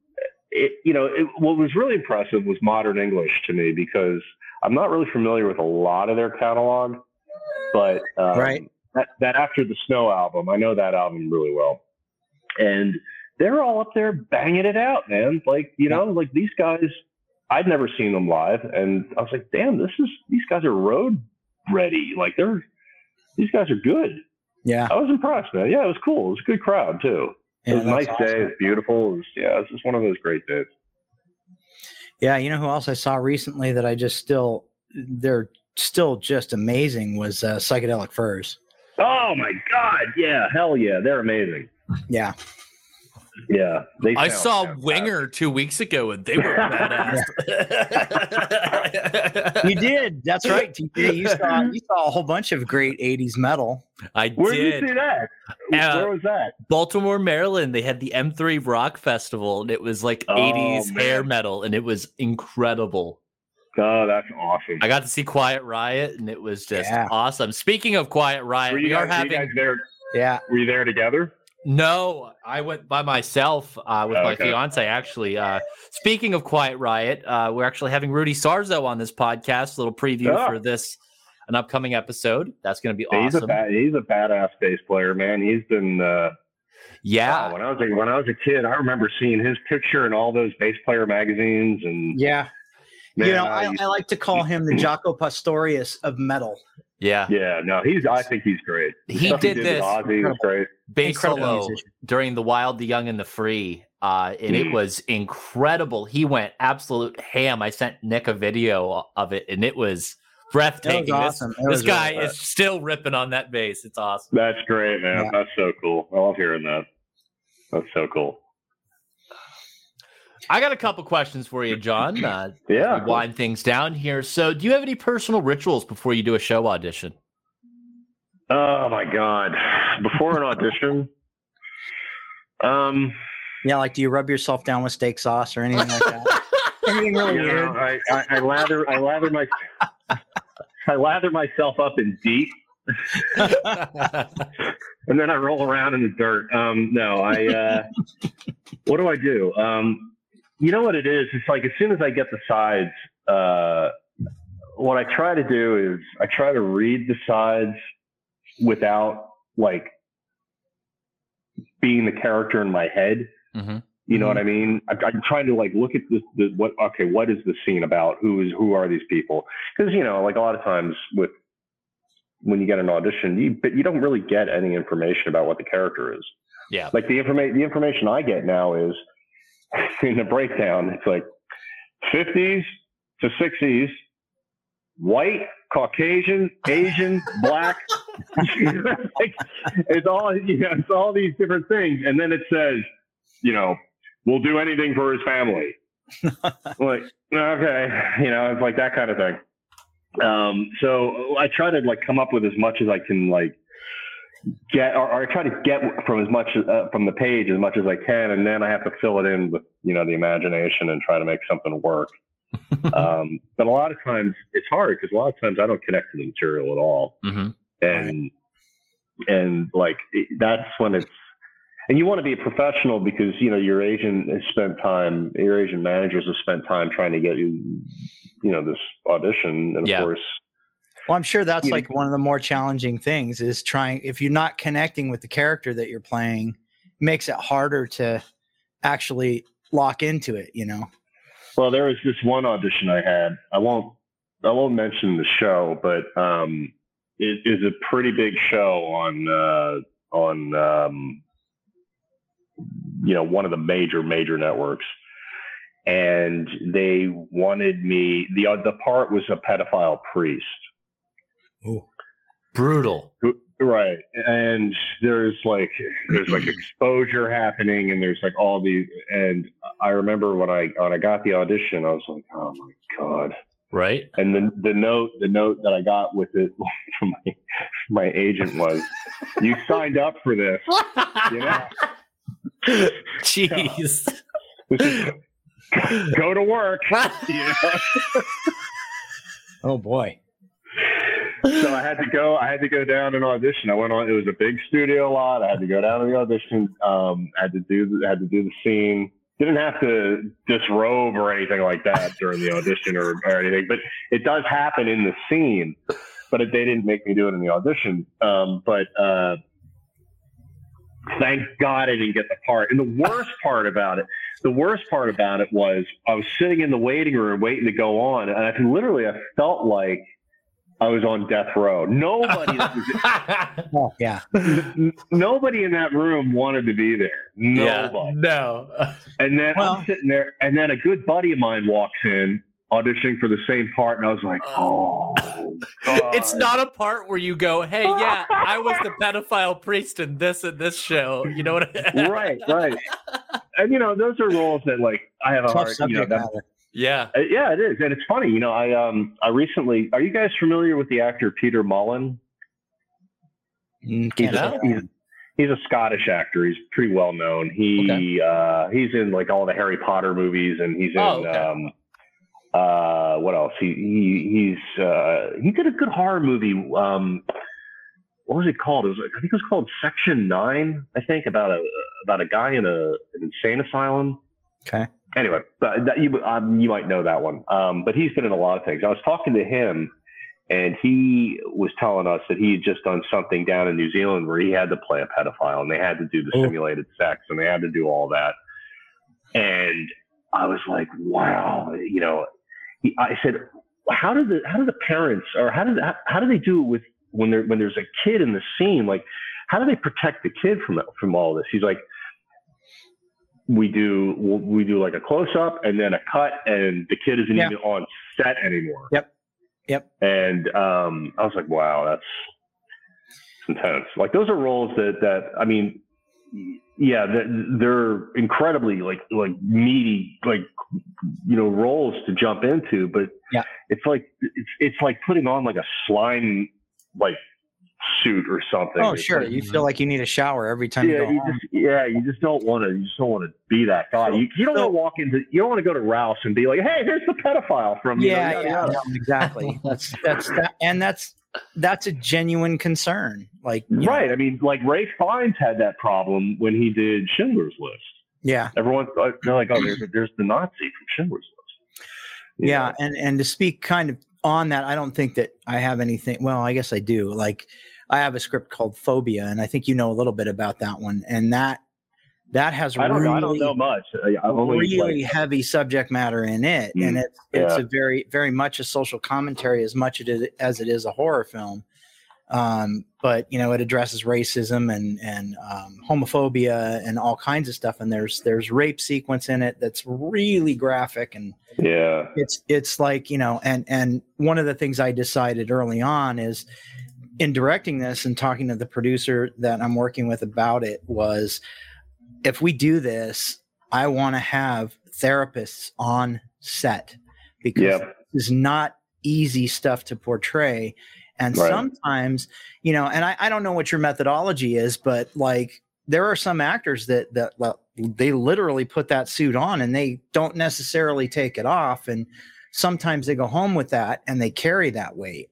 it, you know, it, what was really impressive was Modern English to me because I'm not really familiar with a lot of their catalog, but um, Right. that, that After the Snow album, I know that album really well, and they're all up there banging it out, man. Like you know, like these guys, I'd never seen them live, and I was like, damn, this is these guys are road ready. Like they're these guys are good. Yeah. I was impressed, man. Yeah, it was cool. It was a good crowd too. It was a nice that's day. awesome. It was beautiful. It was, yeah, it was just one of those great days. Yeah, you know who else I saw recently that I just still they're still just amazing was uh, psychedelic furs. Oh my god! Yeah, hell yeah, they're amazing. Yeah, Yeah, they. I saw fantastic. Winger two weeks ago and they were badass. you did. That's right. TJ. You saw you saw a whole bunch of great '80s metal. I did. Where did did. you see that? Uh, Where was that? Baltimore, Maryland. They had the M3 Rock Festival and it was like Oh, 80s hair metal and it was incredible. Oh, that's awesome. I got to see Quiet Riot and it was just Yeah. awesome. Speaking of Quiet Riot, were you we are guys, were you having guys there? Yeah, Were you there together? No, I went by myself uh, with my Okay. fiance. Actually, uh, speaking of Quiet Riot, uh, we're actually having Rudy Sarzo on this podcast. A little preview Ah. for this, an upcoming episode. That's going to be Yeah, He's a awesome. bad, he's a badass bass player, man. He's been. Uh, yeah, wow, when I was a, when I was a kid, I remember seeing his picture in all those bass player magazines, and yeah. man, you know, I I, I like to call him the Jaco Pastorius of metal. Yeah. yeah, no, he's. I think he's great. The He stuff did with this Ozzy was great. bass Incredible solo during the Wild, the Young, and the Free, uh, and it Mm. was incredible. He went absolute ham. I sent Nick a video of it, and it was breathtaking. This- awesome. It This, was guy really is still ripping on that bass. It's awesome. That's great, man. Yeah. That's so cool. I love hearing that. That's so cool. I got a couple questions for you, John. Uh, Yeah. we wind things down here. So, do you have any personal rituals before you do a show audition? Oh my god! Before an audition, um, Yeah, like do you rub yourself down with steak sauce or anything like that? anything really you weird? know, I, I, I lather, I lather my, I lather myself up in deep, and then I roll around in the dirt. Um, no, I. Uh, what do I do? Um, you know what it is? It's like as soon as I get the sides, uh, what I try to do is I try to read the sides without like being the character in my head. Mhm. You know what I mean? I, I'm trying to like look at this. The, what? Okay, what is the scene about? Who is? Who are these people? Because you know, like a lot of times with when you get an audition, you but you don't really get any information about what the character is. Yeah. Like the information, the information I get now is in the breakdown. It's like 50s to 60s, white, Caucasian, Asian, black. it's all you know, it's all these different things, and then it says, you know, we'll do anything for his family. like, okay, you know, it's like that kind of thing. Um, so I try to like come up with as much as I can, like get, or, or I try to get from as much uh, from the page as much as I can, and then I have to fill it in with you know the imagination and try to make something work. um, but a lot of times it's hard because a lot of times I don't connect to the material at all Mhm. and and like it, that's when it's and you want to be a professional because you know your agent has spent time your agent managers have spent time trying to get you you know this audition and of Yeah. course Well, I'm sure that's You know- like one of the more challenging things is trying if you're not connecting with the character that you're playing, makes it harder to actually lock into it, you know. well there was this one audition i had. I won't i won't mention the show but um it is a pretty big show on uh on um you know one of the major major networks. And they wanted me the uh, the part was a pedophile priest Brutal. Right and there's like there's like exposure happening and there's like all these and i remember when i when i got the audition i was like oh my god Right. And the the note the note that I got with it from my my agent was, "You signed up for this." You know, Jeez. Is- go to work. You know? Oh boy. So I had to go. I had to go down and audition. I went on. It was a big studio lot. I had to go down to the audition. Um, I had to do. Had to do the scene. Didn't have to disrobe or anything like that during the audition or, or anything. But it does happen in the scene. But they didn't make me do it in the audition. Um, but uh, thank God I didn't get the part. And the worst part about it, the worst part about it was I was sitting in the waiting room waiting to go on, and I literally I felt like I was on death row. Nobody, was, Oh yeah. n- nobody in that room wanted to be there. yeah. No. And then Well- I'm sitting there, and then a good buddy of mine walks in auditioning for the same part, and I was like, uh, oh, God. It's not a part where you go, "Hey, yeah, I was the pedophile priest in this and this show." You know what? I right, right. And you know, those are roles that like I have a Tough hard, you know, that, matter. Yeah. Uh, yeah, it is, and it's funny. You know, I um, I recently. Are you guys familiar with the actor Peter Mullan? Mm, He's a, he's, he's a Scottish actor. He's pretty well known. He uh, he's in like all the Harry Potter movies, and he's in Oh, okay. um, uh, what else? He he he's uh, he did a good horror movie. Um, what was it called? It was I think it was called Session Nine. I think about a about a guy in a an insane asylum. Okay. Anyway, but that, you um, you might know that one. Um, but he's been in a lot of things. I was talking to him, and he was telling us that he had just done something down in New Zealand where he had to play a pedophile, and they had to do the Oh. simulated sex, and they had to do all that. And I was like, wow, you know. He, I said, how do the how do the parents or how do how, how do they do it with when there when there's a kid in the scene? Like, how do they protect the kid from from all this? He's like, we do we'll, do like a close up and then a cut, and the kid isn't Yeah. even on set anymore. Yep. Yep. And um, I was like, wow, that's intense. Like those are roles that that I mean, yeah, that they're incredibly like like meaty like you know roles to jump into, but Yeah. it's like it's it's like putting on like a slime like suit or something. Oh sure. like- You feel mm-hmm. like you need a shower every time you yeah, go you home. just yeah, you just don't want to. You just don't want to be that guy. You, you don't want to walk into. You don't want to go to Ralph's and be like, "Hey, here's the pedophile from." you know, yeah, yeah, no, exactly. That's that's that, and that's that's a genuine concern. Like you know, Right. I mean, like Rafe Fiennes had that problem when he did Schindler's List. yeah, Everyone, they're like, "Oh, there's, there's the Nazi from Schindler's List." You yeah, know? and and to speak kind of on that, I don't think that I have anything. Well, I guess I do. Like I have a script called Phobia, and I think you know a little bit about that one, and that that has I don't really, know. I don't know much. Really like, heavy subject matter in it, and Mm, it's it's yeah. a very very much a social commentary as much it is, as it is a horror film. Um, but you know, it addresses racism and and um, homophobia and all kinds of stuff. And there's there's rape sequence in it that's really graphic and yeah, it's it's like you know and and one of the things i decided early on is in directing this and talking to the producer that i'm working with about it was if we do this i want to have therapists on set because this is not easy stuff to portray. And Right. sometimes you know and I, I don't know what your methodology is but like there are some actors that that well, they literally put that suit on and they don't necessarily take it off. And sometimes they go home with that and they carry that weight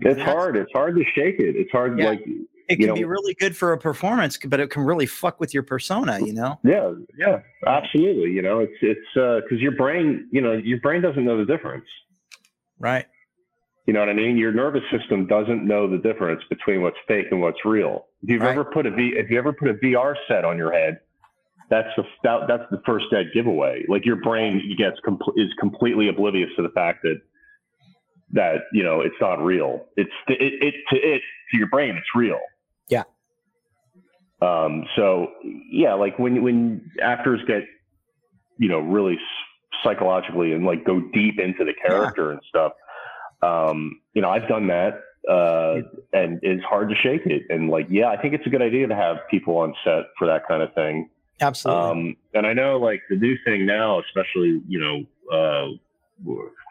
it's hard. It's hard to shake it. It's hard. Yeah. Like, it can be really good for a performance but it can really fuck with your persona you know yeah, yeah, absolutely. You know, it's it's uh, because your brain, you know, your brain doesn't know the difference. right You know what I mean? Your nervous system doesn't know the difference between what's fake and what's real. If you've Right. ever put a V, if you ever put a VR set on your head, that's the that, that's the first dead giveaway. Like your brain gets com- is completely oblivious to the fact that that you know it's not real. It's it, it to it to your brain it's real. Yeah. Um. So yeah, like when when actors get you know really psychologically and like go deep into the character and stuff. Um, you know, I've done that, uh, and it's hard to shake it. And like, yeah, I think it's a good idea to have people on set for that kind of thing. absolutely Um, and I know like the new thing now, especially you know, uh,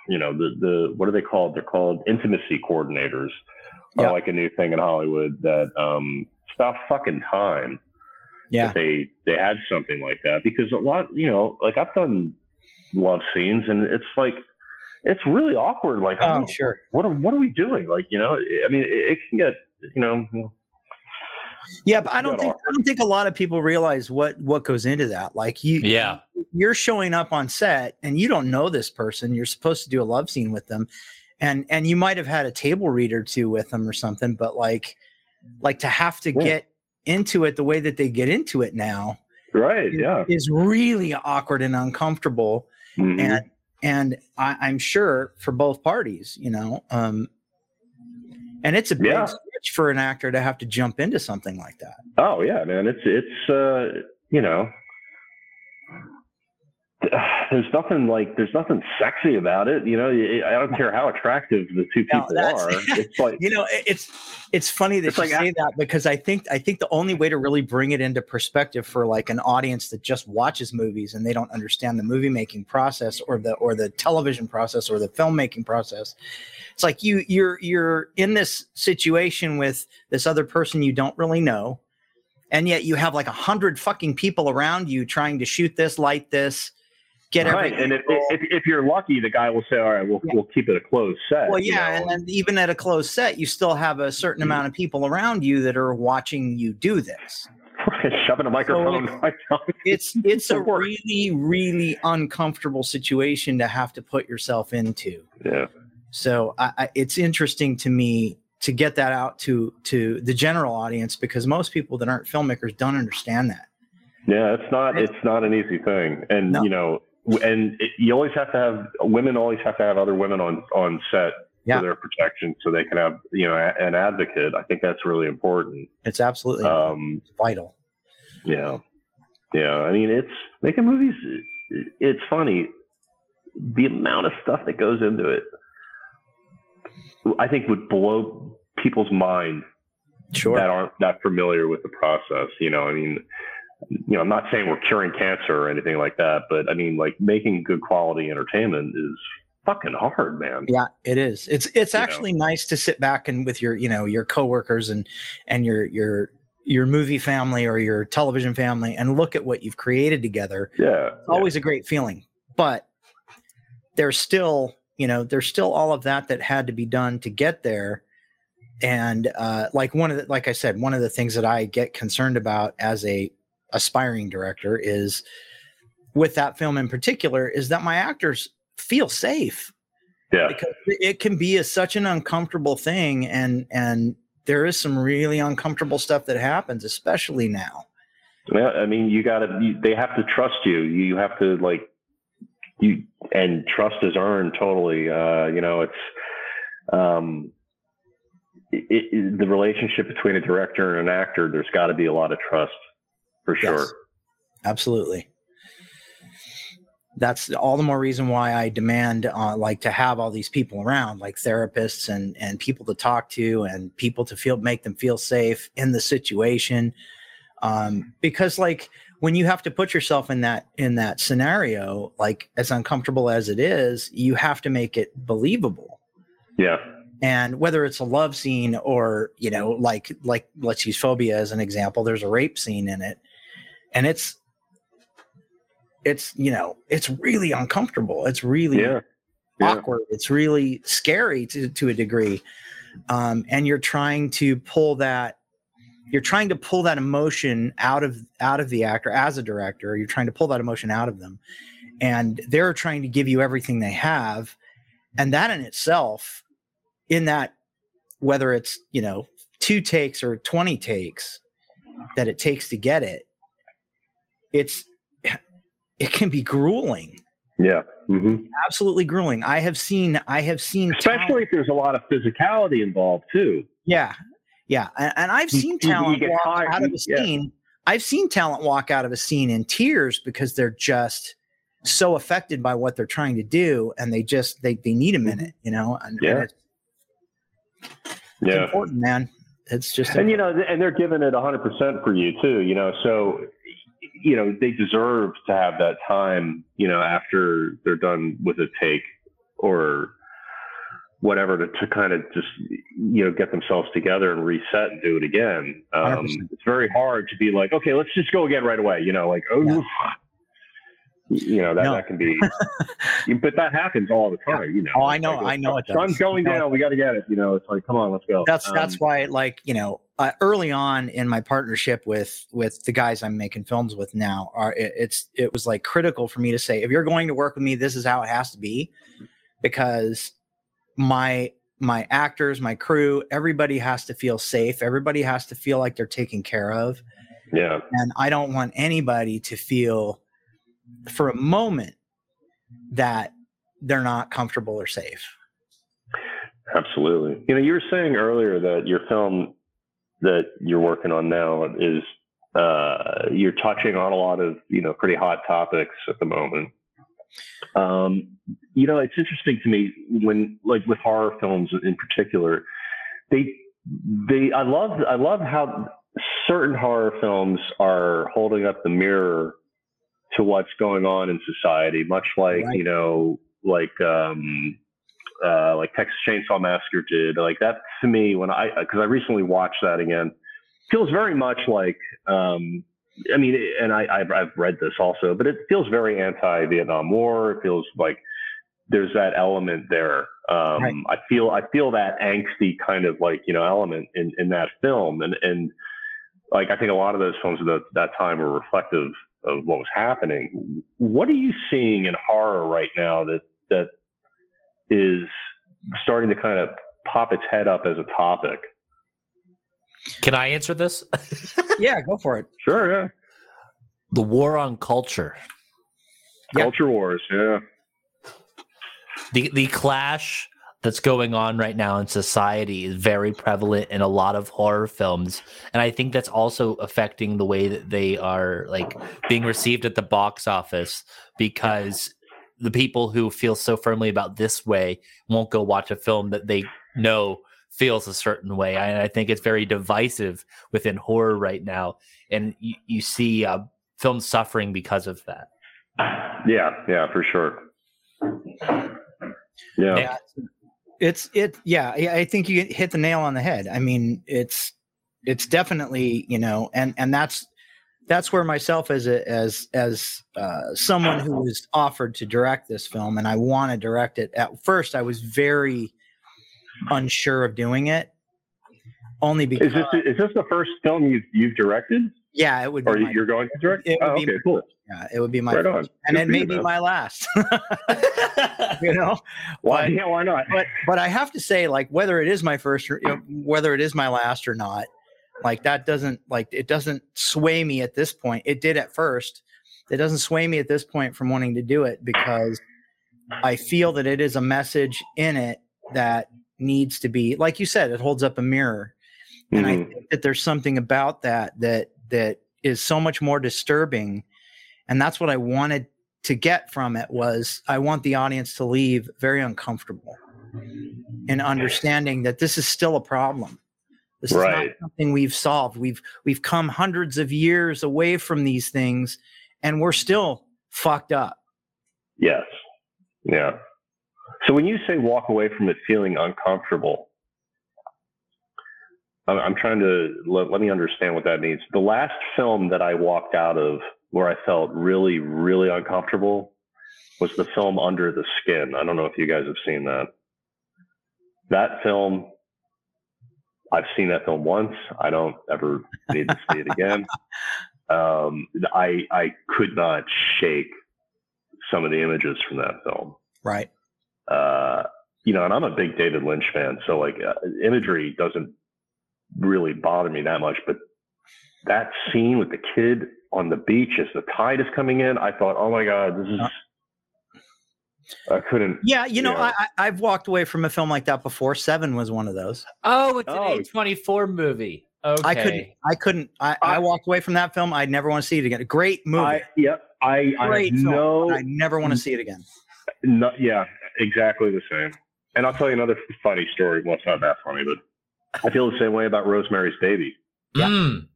you know, the the what are they called? They're called intimacy coordinators. Yeah. Are like a new thing in Hollywood that um, about fucking time Yeah. they they had something like that because a lot, you know, like I've done love scenes and it's like it's really awkward. Like, Oh, oh, sure. what are what are we doing? Like, you know, I mean, it, it can get, you know, Yeah, but I don't think I don't think a lot of people realize what what goes into that. Like you, Yeah. you're showing up on set and you don't know this person. You're supposed to do a love scene with them, and and you might have had a table read or two with them or something. But like, like to have to Yeah. get into it the way that they get into it now right? is- Yeah, is really awkward and uncomfortable. Mhm. And and I, I'm sure for both parties, you know, um, and it's a big Yeah. For an actor to have to jump into something like that. Oh yeah, man. It's it's uh you know there's nothing like there's nothing sexy about it. You know, I don't care how attractive the two people that's- are. It's like you know it's it's funny that It's you like say that because i think i think the only way to really bring it into perspective for like an audience that just watches movies and they don't understand the movie making process or the or the television process or the filmmaking process it's like you you're you're in this situation with this other person you don't really know and yet you have like a hundred fucking people around you trying to shoot this light this get right. And if, if if you're lucky, the guy will say, "All right, we'll Yeah. we'll keep it a closed set." Well, you yeah, know, and then even at a closed set, you still have a certain Mhm. amount of people around you that are watching you do this. shoving a microphone. right down. It's it's a really really uncomfortable situation to have to put yourself into. yeah. So I, I, it's interesting to me to get that out to to the general audience because most people that aren't filmmakers don't understand that. Yeah, it's not it's not an easy thing, and No. you know, and it, you always have to have women always have to have other women on on set Yeah. for their protection, so they can have you know a- an advocate. I think that's really important. It's absolutely Um, vital. yeah, yeah. I mean, it's making movies. It's funny the amount of stuff that goes into it. I think would blow people's mind Sure. that aren't that familiar with the process. You know, I mean, you know, I'm not saying we're curing cancer or anything like that, but I mean, like making good quality entertainment is fucking hard, man. Yeah, it is. It's it's You know. actually nice to sit back and with your, you know, your coworkers and and your your your movie family or your television family and look at what you've created together. Yeah. It's always a great feeling. But there's still, you know, there's still all of that that had to be done to get there. And uh like one of the like I said, one of the things that I get concerned about as a aspiring director is with that film in particular is that my actors feel safe yeah. because it can be a, such an uncomfortable thing and and there is some really uncomfortable stuff that happens especially now Yeah, I mean, you got to. They have to trust you. You have to like you, and trust is earned totally. Uh, you know, it's um, it, it, the relationship between a director and an actor. There's got to be a lot of trust, for sure. Yes. absolutely. That's all the more reason why i demand uh, like to have all these people around like therapists and and people to talk to and people to feel make them feel safe in the situation. Um because like when you have to put yourself in that in that scenario like as uncomfortable as it is you have to make it believable. Yeah, and whether it's a love scene or you know like like let's use phobia as an example there's a rape scene in it and it's it's you know it's really uncomfortable. It's really yeah, yeah. awkward. It's really scary to to a degree. Um and you're trying to pull that you're trying to pull that emotion out of out of the actor as a director. You're trying to pull that emotion out of them. And they're trying to give you everything they have. And that in itself in that whether it's you know two takes or 20 takes that it takes to get it it's it can be grueling yeah. hmm absolutely grueling i have seen i have seen talent- Especially if there's a lot of physicality involved too. yeah yeah and, and i've seen you- talent walk tired- out of a yeah. scene i've seen talent walk out of a scene in tears because they're just so affected by what they're trying to do and they just they, they need a minute you know and, and Yeah. it's, it's Yeah. important man it's just and you know and they're giving it 100% for you too you know so you know they deserve to have that time you know after they're done with a take or whatever to, to kind of just you know get themselves together and reset and do it again. Um, it's very hard to be like, okay, let's just go again right away. You know, like oh, Yeah. you know that No. that can be, but that happens all the time. You know, Oh, I know- like, I know it Sun's does. going down. We got to get it. You know, it's like come on, let's go. that's that's Um, why like you know uh, early on in my partnership with with the guys i'm making films with now are it, it's it was like critical for me to say if you're going to work with me this is how it has to be because my my actors my crew everybody has to feel safe everybody has to feel like they're taken care of yeah. and i don't want anybody to feel for a moment that they're not comfortable or safe Absolutely. You know, you were saying earlier that your film that you're working on now is uh, you're touching on a lot of you know pretty hot topics at the moment. Um, you know, it's interesting to me when like with horror films in particular, they they I love I love how certain horror films are holding up the mirror to what's going on in society, much like Right. you know like um, uh, like Texas Chainsaw Massacre did. Like that to me, when I because I recently watched that again, feels very much like. Um, I mean, and I, I've, I've read this also, but it feels very anti-Vietnam War. It feels like there's that element there. Um, Right. I feel I feel that angsty kind of like you know element in, in that film, and and like I think a lot of those films at that, that time were reflective of what was happening. What are you seeing in horror right now that that is starting to kind of pop its head up as a topic? Can I answer this? yeah go for it Sure, yeah. the war on culture. Yeah. Culture wars, yeah. the the clash that's going on right now in society is very prevalent in a lot of horror films and i think that's also affecting the way that they are like being received at the box office because the people who feel so firmly about this way won't go watch a film that they know feels a certain way and i think it's very divisive within horror right now and you, you see uh, films suffering because of that Yeah, yeah, for sure. Yeah. Yeah. it's it yeah I- i think you hit the nail on the head i mean it's it's definitely you know and and that's that's where myself as a as as uh, someone who was offered to direct this film and i want to direct it at first i was very unsure of doing it only because Is this is this the first film you've you've directed, yeah it would be or my, you're going to direct? It would Oh, be okay, my- cool. yeah, it would be my Right first, and Good it may be my last you know Why? Yeah, why not? but but I have to say, like whether it is my first, or, you know, whether it is my last or not, like that doesn't like it doesn't sway me at this point. It did at first. It doesn't sway me at this point from wanting to do it because I feel that it is a message in it that needs to be, like you said, it holds up a mirror, and I Mhm. think that there's something about that that that is so much more disturbing, and that's what I wanted to get from it was I want the audience to leave very uncomfortable in understanding that this is still a problem. This is not Right. something we've solved. We've we've come hundreds of years away from these things and we're still fucked up. Yes. Yeah. So when you say walk away from it feeling uncomfortable, I'm, I'm trying to let, let me understand what that means. The last film that I walked out of where I felt really, really uncomfortable was the film Under the Skin. I don't know if you guys have seen that. That film, I've seen that film once. I don't ever need to see it again. Um, I I could not shake some of the images from that film. Right. Uh, you know, and I'm a big David Lynch fan, so like uh, imagery doesn't really bother me that much. But that scene with the kid on the beach as the tide is coming in, I thought, oh my god, this is. I couldn't. Yeah, you know, Yeah. I, I I've walked away from a film like that before. Seven was one of those. oh it's Oh. an a24 movie okay I couldn't I couldn't I, I I- walked away from that film. I'd never want to see it again. A great movie. I yep. I I great have film. no, I never want to see it again. no. Yeah, exactly the same. And I'll tell you another funny story. Well, it's not that funny, but I feel the same way about Rosemary's Baby. Yeah. Mm.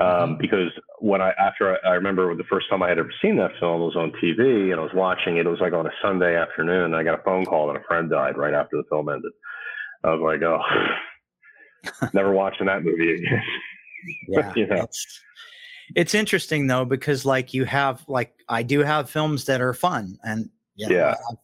Um, Mhm. Because when I after I, I remember the first time I had ever seen that film was on TV and I was watching it. It was like on a Sunday afternoon. And I got a phone call that a friend died right after the film ended. I was like, oh, never watching that movie again. yeah You know. it's, it's interesting though because like you have like i do have films that are fun and you know, Yeah. I, have,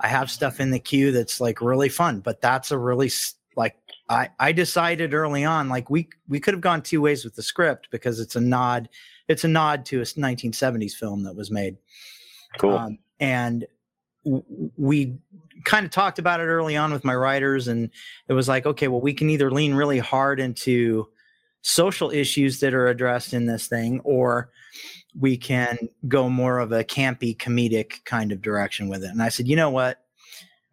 I have stuff in the queue that's like really fun but that's a really like i i decided early on like we we could have gone two ways with the script because it's a nod it's a nod to a 1970s film that was made Cool. um, and w- we kind of talked about it early on with my writers, and it was like, okay, well, we can either lean really hard into social issues that are addressed in this thing, or we can go more of a campy, comedic kind of direction with it. And I said, you know what?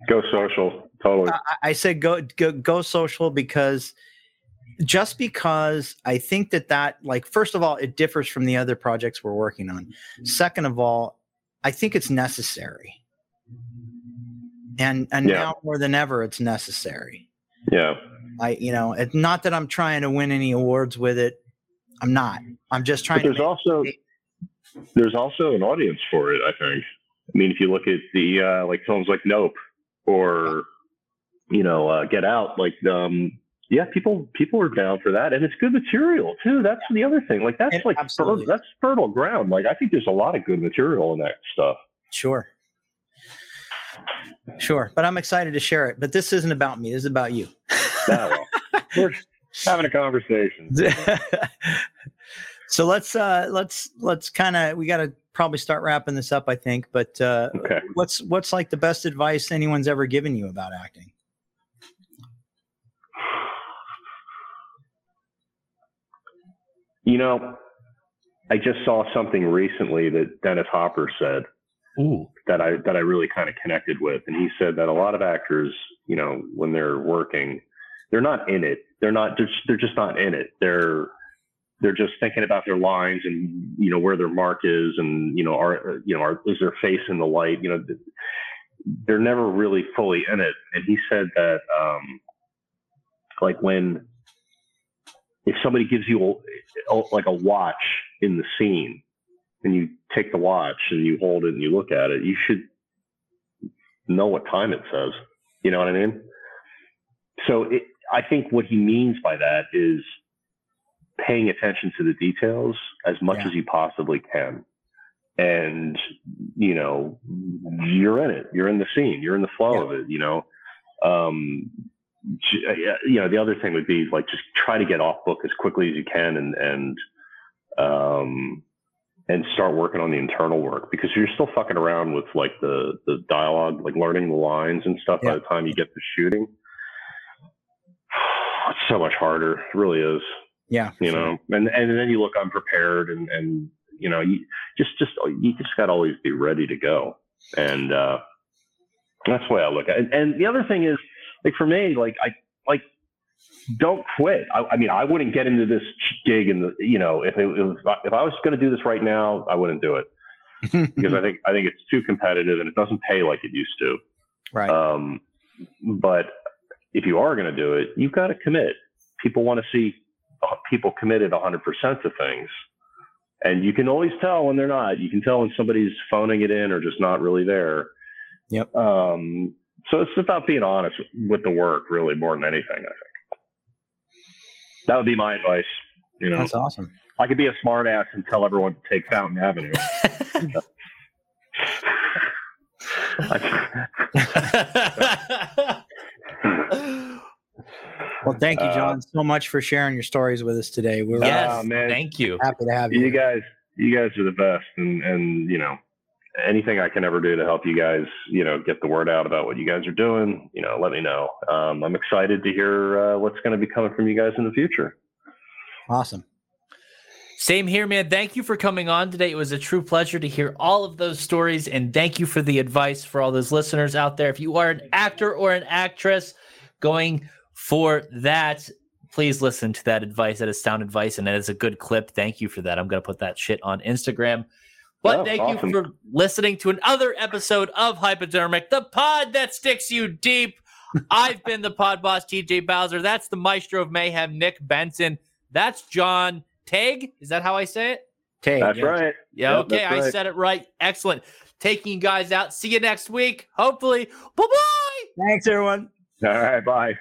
Go social. Totally. I, I said go, go go social because just because I think that that like first of all it differs from the other projects we're working on. Second of all, I think it's necessary. And and Yeah. now more than ever it's necessary. Yeah. I you know, it's not that I'm trying to win any awards with it. I'm not. I'm just trying But to there's also there's also an audience for it. I think. I mean, if you look at the uh, like films like Nope or you know uh, Get Out, like um, yeah, people people are down for that, and it's good material too. That's the other thing. Like that's It like that's fertile ground. Like I think there's a lot of good material in that stuff. Sure. Sure. But I'm excited to share it. But this isn't about me. This is about you. We're having a conversation. so let's uh let's let's kind of we got to probably start wrapping this up i think but uh Okay. what's what's like the best advice anyone's ever given you about acting You know, I just saw something recently that Dennis Hopper said Ooh. that I that I really kind of connected with, and he said that a lot of actors, you know, when they're working, they're not in it. They're not. They're, they're just not in it. They're they're just thinking about their lines and you know where their mark is, and you know are you know are, is their face in the light? You know, they're never really fully in it. And he said that um, like when if somebody gives you a, like a watch in the scene and you take the watch and you hold it and you look at it, you should know what time it says. You know what I mean? So it, I think what he means by that is paying attention to the details as much Yeah. as you possibly can. And, you know, you're in it. You're in the scene. You're in the flow Yeah. of it, you know. Um, uh, you know, the other thing would be like just try to get off book as quickly as you can and, and, um, and start working on the internal work because you're still fucking around with like the the dialogue, like learning the lines and stuff Yeah. by the time you get to shooting. It's so much harder. It really is. Yeah You sure. know, and and then you look unprepared and and you know you just just you just got to always be ready to go. And uh, that's the way I look at it. And, and the other thing is like for me, like I like don't quit. I, I mean, I wouldn't get into this gig and the you know if it, was if I was going to do this right now, I wouldn't do it because I think I think it's too competitive and it doesn't pay like it used to. right Um, but if you are going to do it, you've got to commit. People want to see people committed 100% to things. And you can always tell when they're not. You can tell when somebody's phoning it in or just not really there. Yep. Um, so it's about being honest with the work, really, more than anything, I think. That would be my advice. You know, that's awesome I could be a smart ass and tell everyone to take Fountain Avenue. well thank you Uh, john so much for sharing your stories with us today we're yes, Oh, man. thank you. happy to have you you guys you guys are the best and and you know anything i can ever do to help you guys you know get the word out about what you guys are doing you know let me know um, i'm excited to hear uh, what's going to be coming from you guys in the future awesome Same here, man. Thank you for coming on today. It was a true pleasure to hear all of those stories. And thank you for the advice for all those listeners out there. If you are an actor or an actress going for that, please listen to that advice. That is sound advice and that is a good clip. Thank you for that. I'm going to put that shit on Instagram. But Oh, thank awesome. you for listening to another episode of Hypodermic, the pod that sticks you deep. I've been the pod boss, TJ Bowser. That's the maestro of mayhem, Nick Benson. That's John Tague. Is that how I say it? Tague. That's yeah. right. Yeah. Yep, okay. that's I right. said it right. Excellent. Taking you guys out. See you next week. Hopefully. Bye bye. Thanks, everyone. All right. Bye.